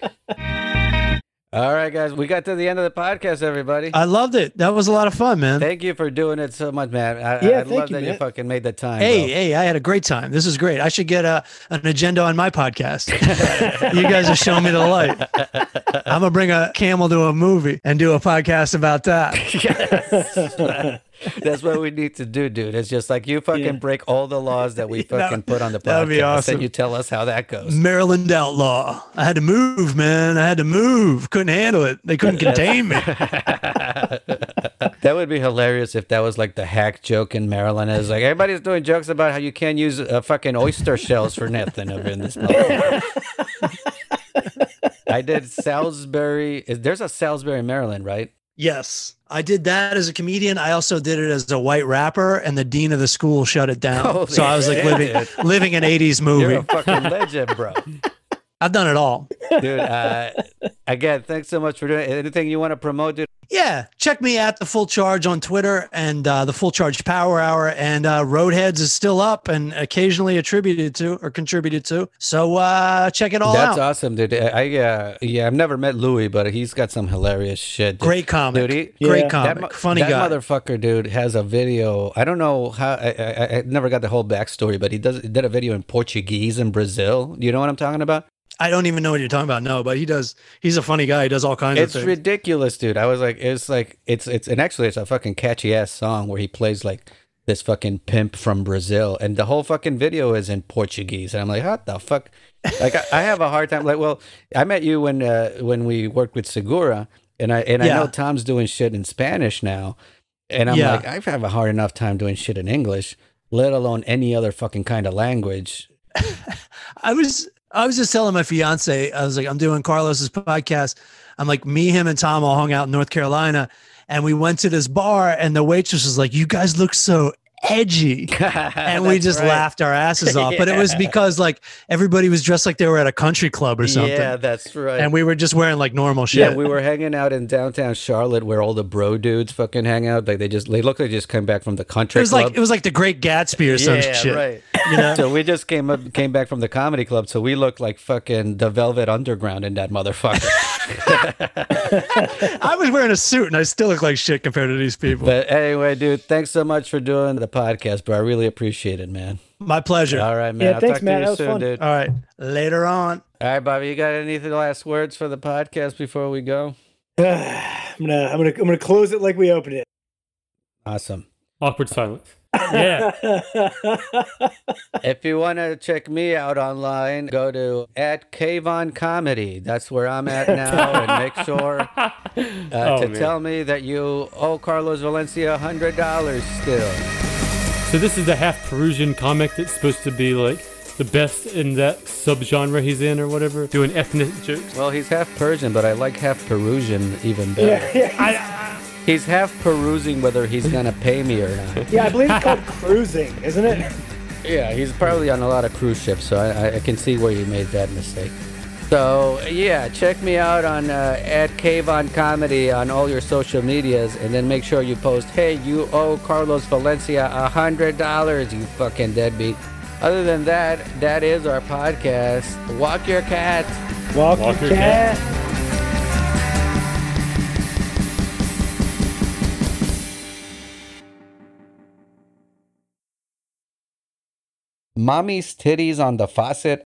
B: All right, guys, we got to the end of the podcast, everybody.
A: I loved it. That was a lot of fun, man.
B: Thank you for doing it so much, man. I,
C: Yeah,
B: I
C: thank
B: love
C: you,
B: that you fucking made the time.
A: Hey,
B: bro.
A: hey, I had a great time. This is great. I should get a, an agenda on my podcast. you guys are showing me the light. I'm going to bring a camel to a movie and do a podcast about that.
B: That's what we need to do, dude. It's just like you fucking
C: Yeah.
B: break all the laws that we
A: That-
B: fucking put on the podcast.
A: that would be awesome.
B: And you tell us how that goes.
A: Maryland outlaw. I had to move, man. I had to move. Couldn't handle it. They couldn't contain me.
B: That would be hilarious if that was like the hack joke in Maryland. It's like everybody's doing jokes about how you can't use uh, fucking oyster shells for nothing over in this. I did Salisbury. Is there's a Salisbury, Maryland, right?
A: Yes, I did that as a comedian. I also did it as a white rapper, and the dean of the school shut it down.
B: Holy
A: so I was like living living an '80s movie.
B: You're a fucking legend, bro.
A: I've done it all.
B: Dude, uh, again, thanks so much for doing it. Anything you want to promote, dude?
A: Yeah, check me at the Fulchiron on Twitter and uh, the Fulchiron Power Hour, and uh, Roadheads is still up and occasionally attributed to or contributed to. So uh, check it all
B: That's
A: out.
B: awesome, dude. I uh, yeah, I've never met Louis, but he's got some hilarious shit. dude.
A: Great comic,
B: Dude, he-
A: great
C: Yeah.
A: comic,
B: That
A: funny
B: that
A: guy.
B: motherfucker, dude, has a video. I don't know how. I, I, I never got the whole backstory, but he does he did a video in Portuguese in Brazil. You know what I'm talking about?
A: I don't even know what you're talking about. No, but he does. He's a funny guy. He does all kinds
B: It's
A: of things.
B: ridiculous, dude. I was like, it's like it's it's and actually it's a fucking catchy ass song where he plays like this fucking pimp from Brazil, and the whole fucking video is in Portuguese, and I'm like, what the fuck? Like I, I have a hard time. Like, well, I met you when uh, when we worked with Segura, and I and I know Tom's doing shit in Spanish now, and I'm
A: Yeah.
B: like, I have a hard enough time doing shit in English, let alone any other fucking kind of language.
A: I was I was just telling my fiance, I was like, I'm doing Carlos's podcast. I'm like, me, him, and Tom all hung out in North Carolina, and we went to this bar, and the waitress was like, "You guys look so edgy," and we just
B: right.
A: laughed our asses off. But it was because like everybody was dressed like they were at a country club or something,
B: Yeah, that's right.
A: and we were just wearing like normal shit.
B: yeah, we were hanging out in downtown Charlotte where all the bro dudes fucking hang out. Like they just they look like they just came back from the country.
A: it was
B: club.
A: like it was like the Great Gatsby or some
B: yeah,
A: shit.
B: right.
A: You know?
B: So we just came up, came back from the comedy club, so we looked like fucking the Velvet Underground in that motherfucker.
A: I was wearing a suit and I still look like shit compared to these people.
B: but anyway, dude, thanks so much for doing the podcast, bro. I really appreciate it, man.
A: My pleasure.
B: All right, man.
C: Yeah,
B: I'll
C: thanks,
B: talk
C: man.
B: to
C: That
B: you
C: was
B: soon,
C: fun.
B: dude.
A: All right. Later on.
B: All right, Bobby, you got any last words for the podcast before we go?
C: I'm gonna I'm gonna I'm gonna close it like we opened it.
B: Awesome.
E: Awkward silence. Yeah.
B: If you want to check me out online, go to at Kavon Comedy. That's where I'm at now, and make sure uh,
E: Oh,
B: to
E: man.
B: tell me that you owe Carlos Valencia hundred dollars still.
E: So this is the half Perusian comic that's supposed to be like the best in that subgenre he's in or whatever, doing ethnic jokes.
B: Well, he's half Persian, but I like half Perusian even better.
C: yeah, yeah,
B: He's half perusing whether he's gonna pay me or not.
C: yeah. I believe it's called cruising, isn't it?
B: Yeah, he's probably on a lot of cruise ships, so I, I- I can see where you made that mistake. So yeah, check me out on uh, at Kavon Comedy on all your social medias, and then make sure you post, "Hey, you owe Carlos Valencia a hundred dollars, you fucking deadbeat." Other than that, that is our podcast. Walk your cat.
C: Walk,
E: Walk
C: your
E: your
C: cat.
B: Mommy's titties on the faucet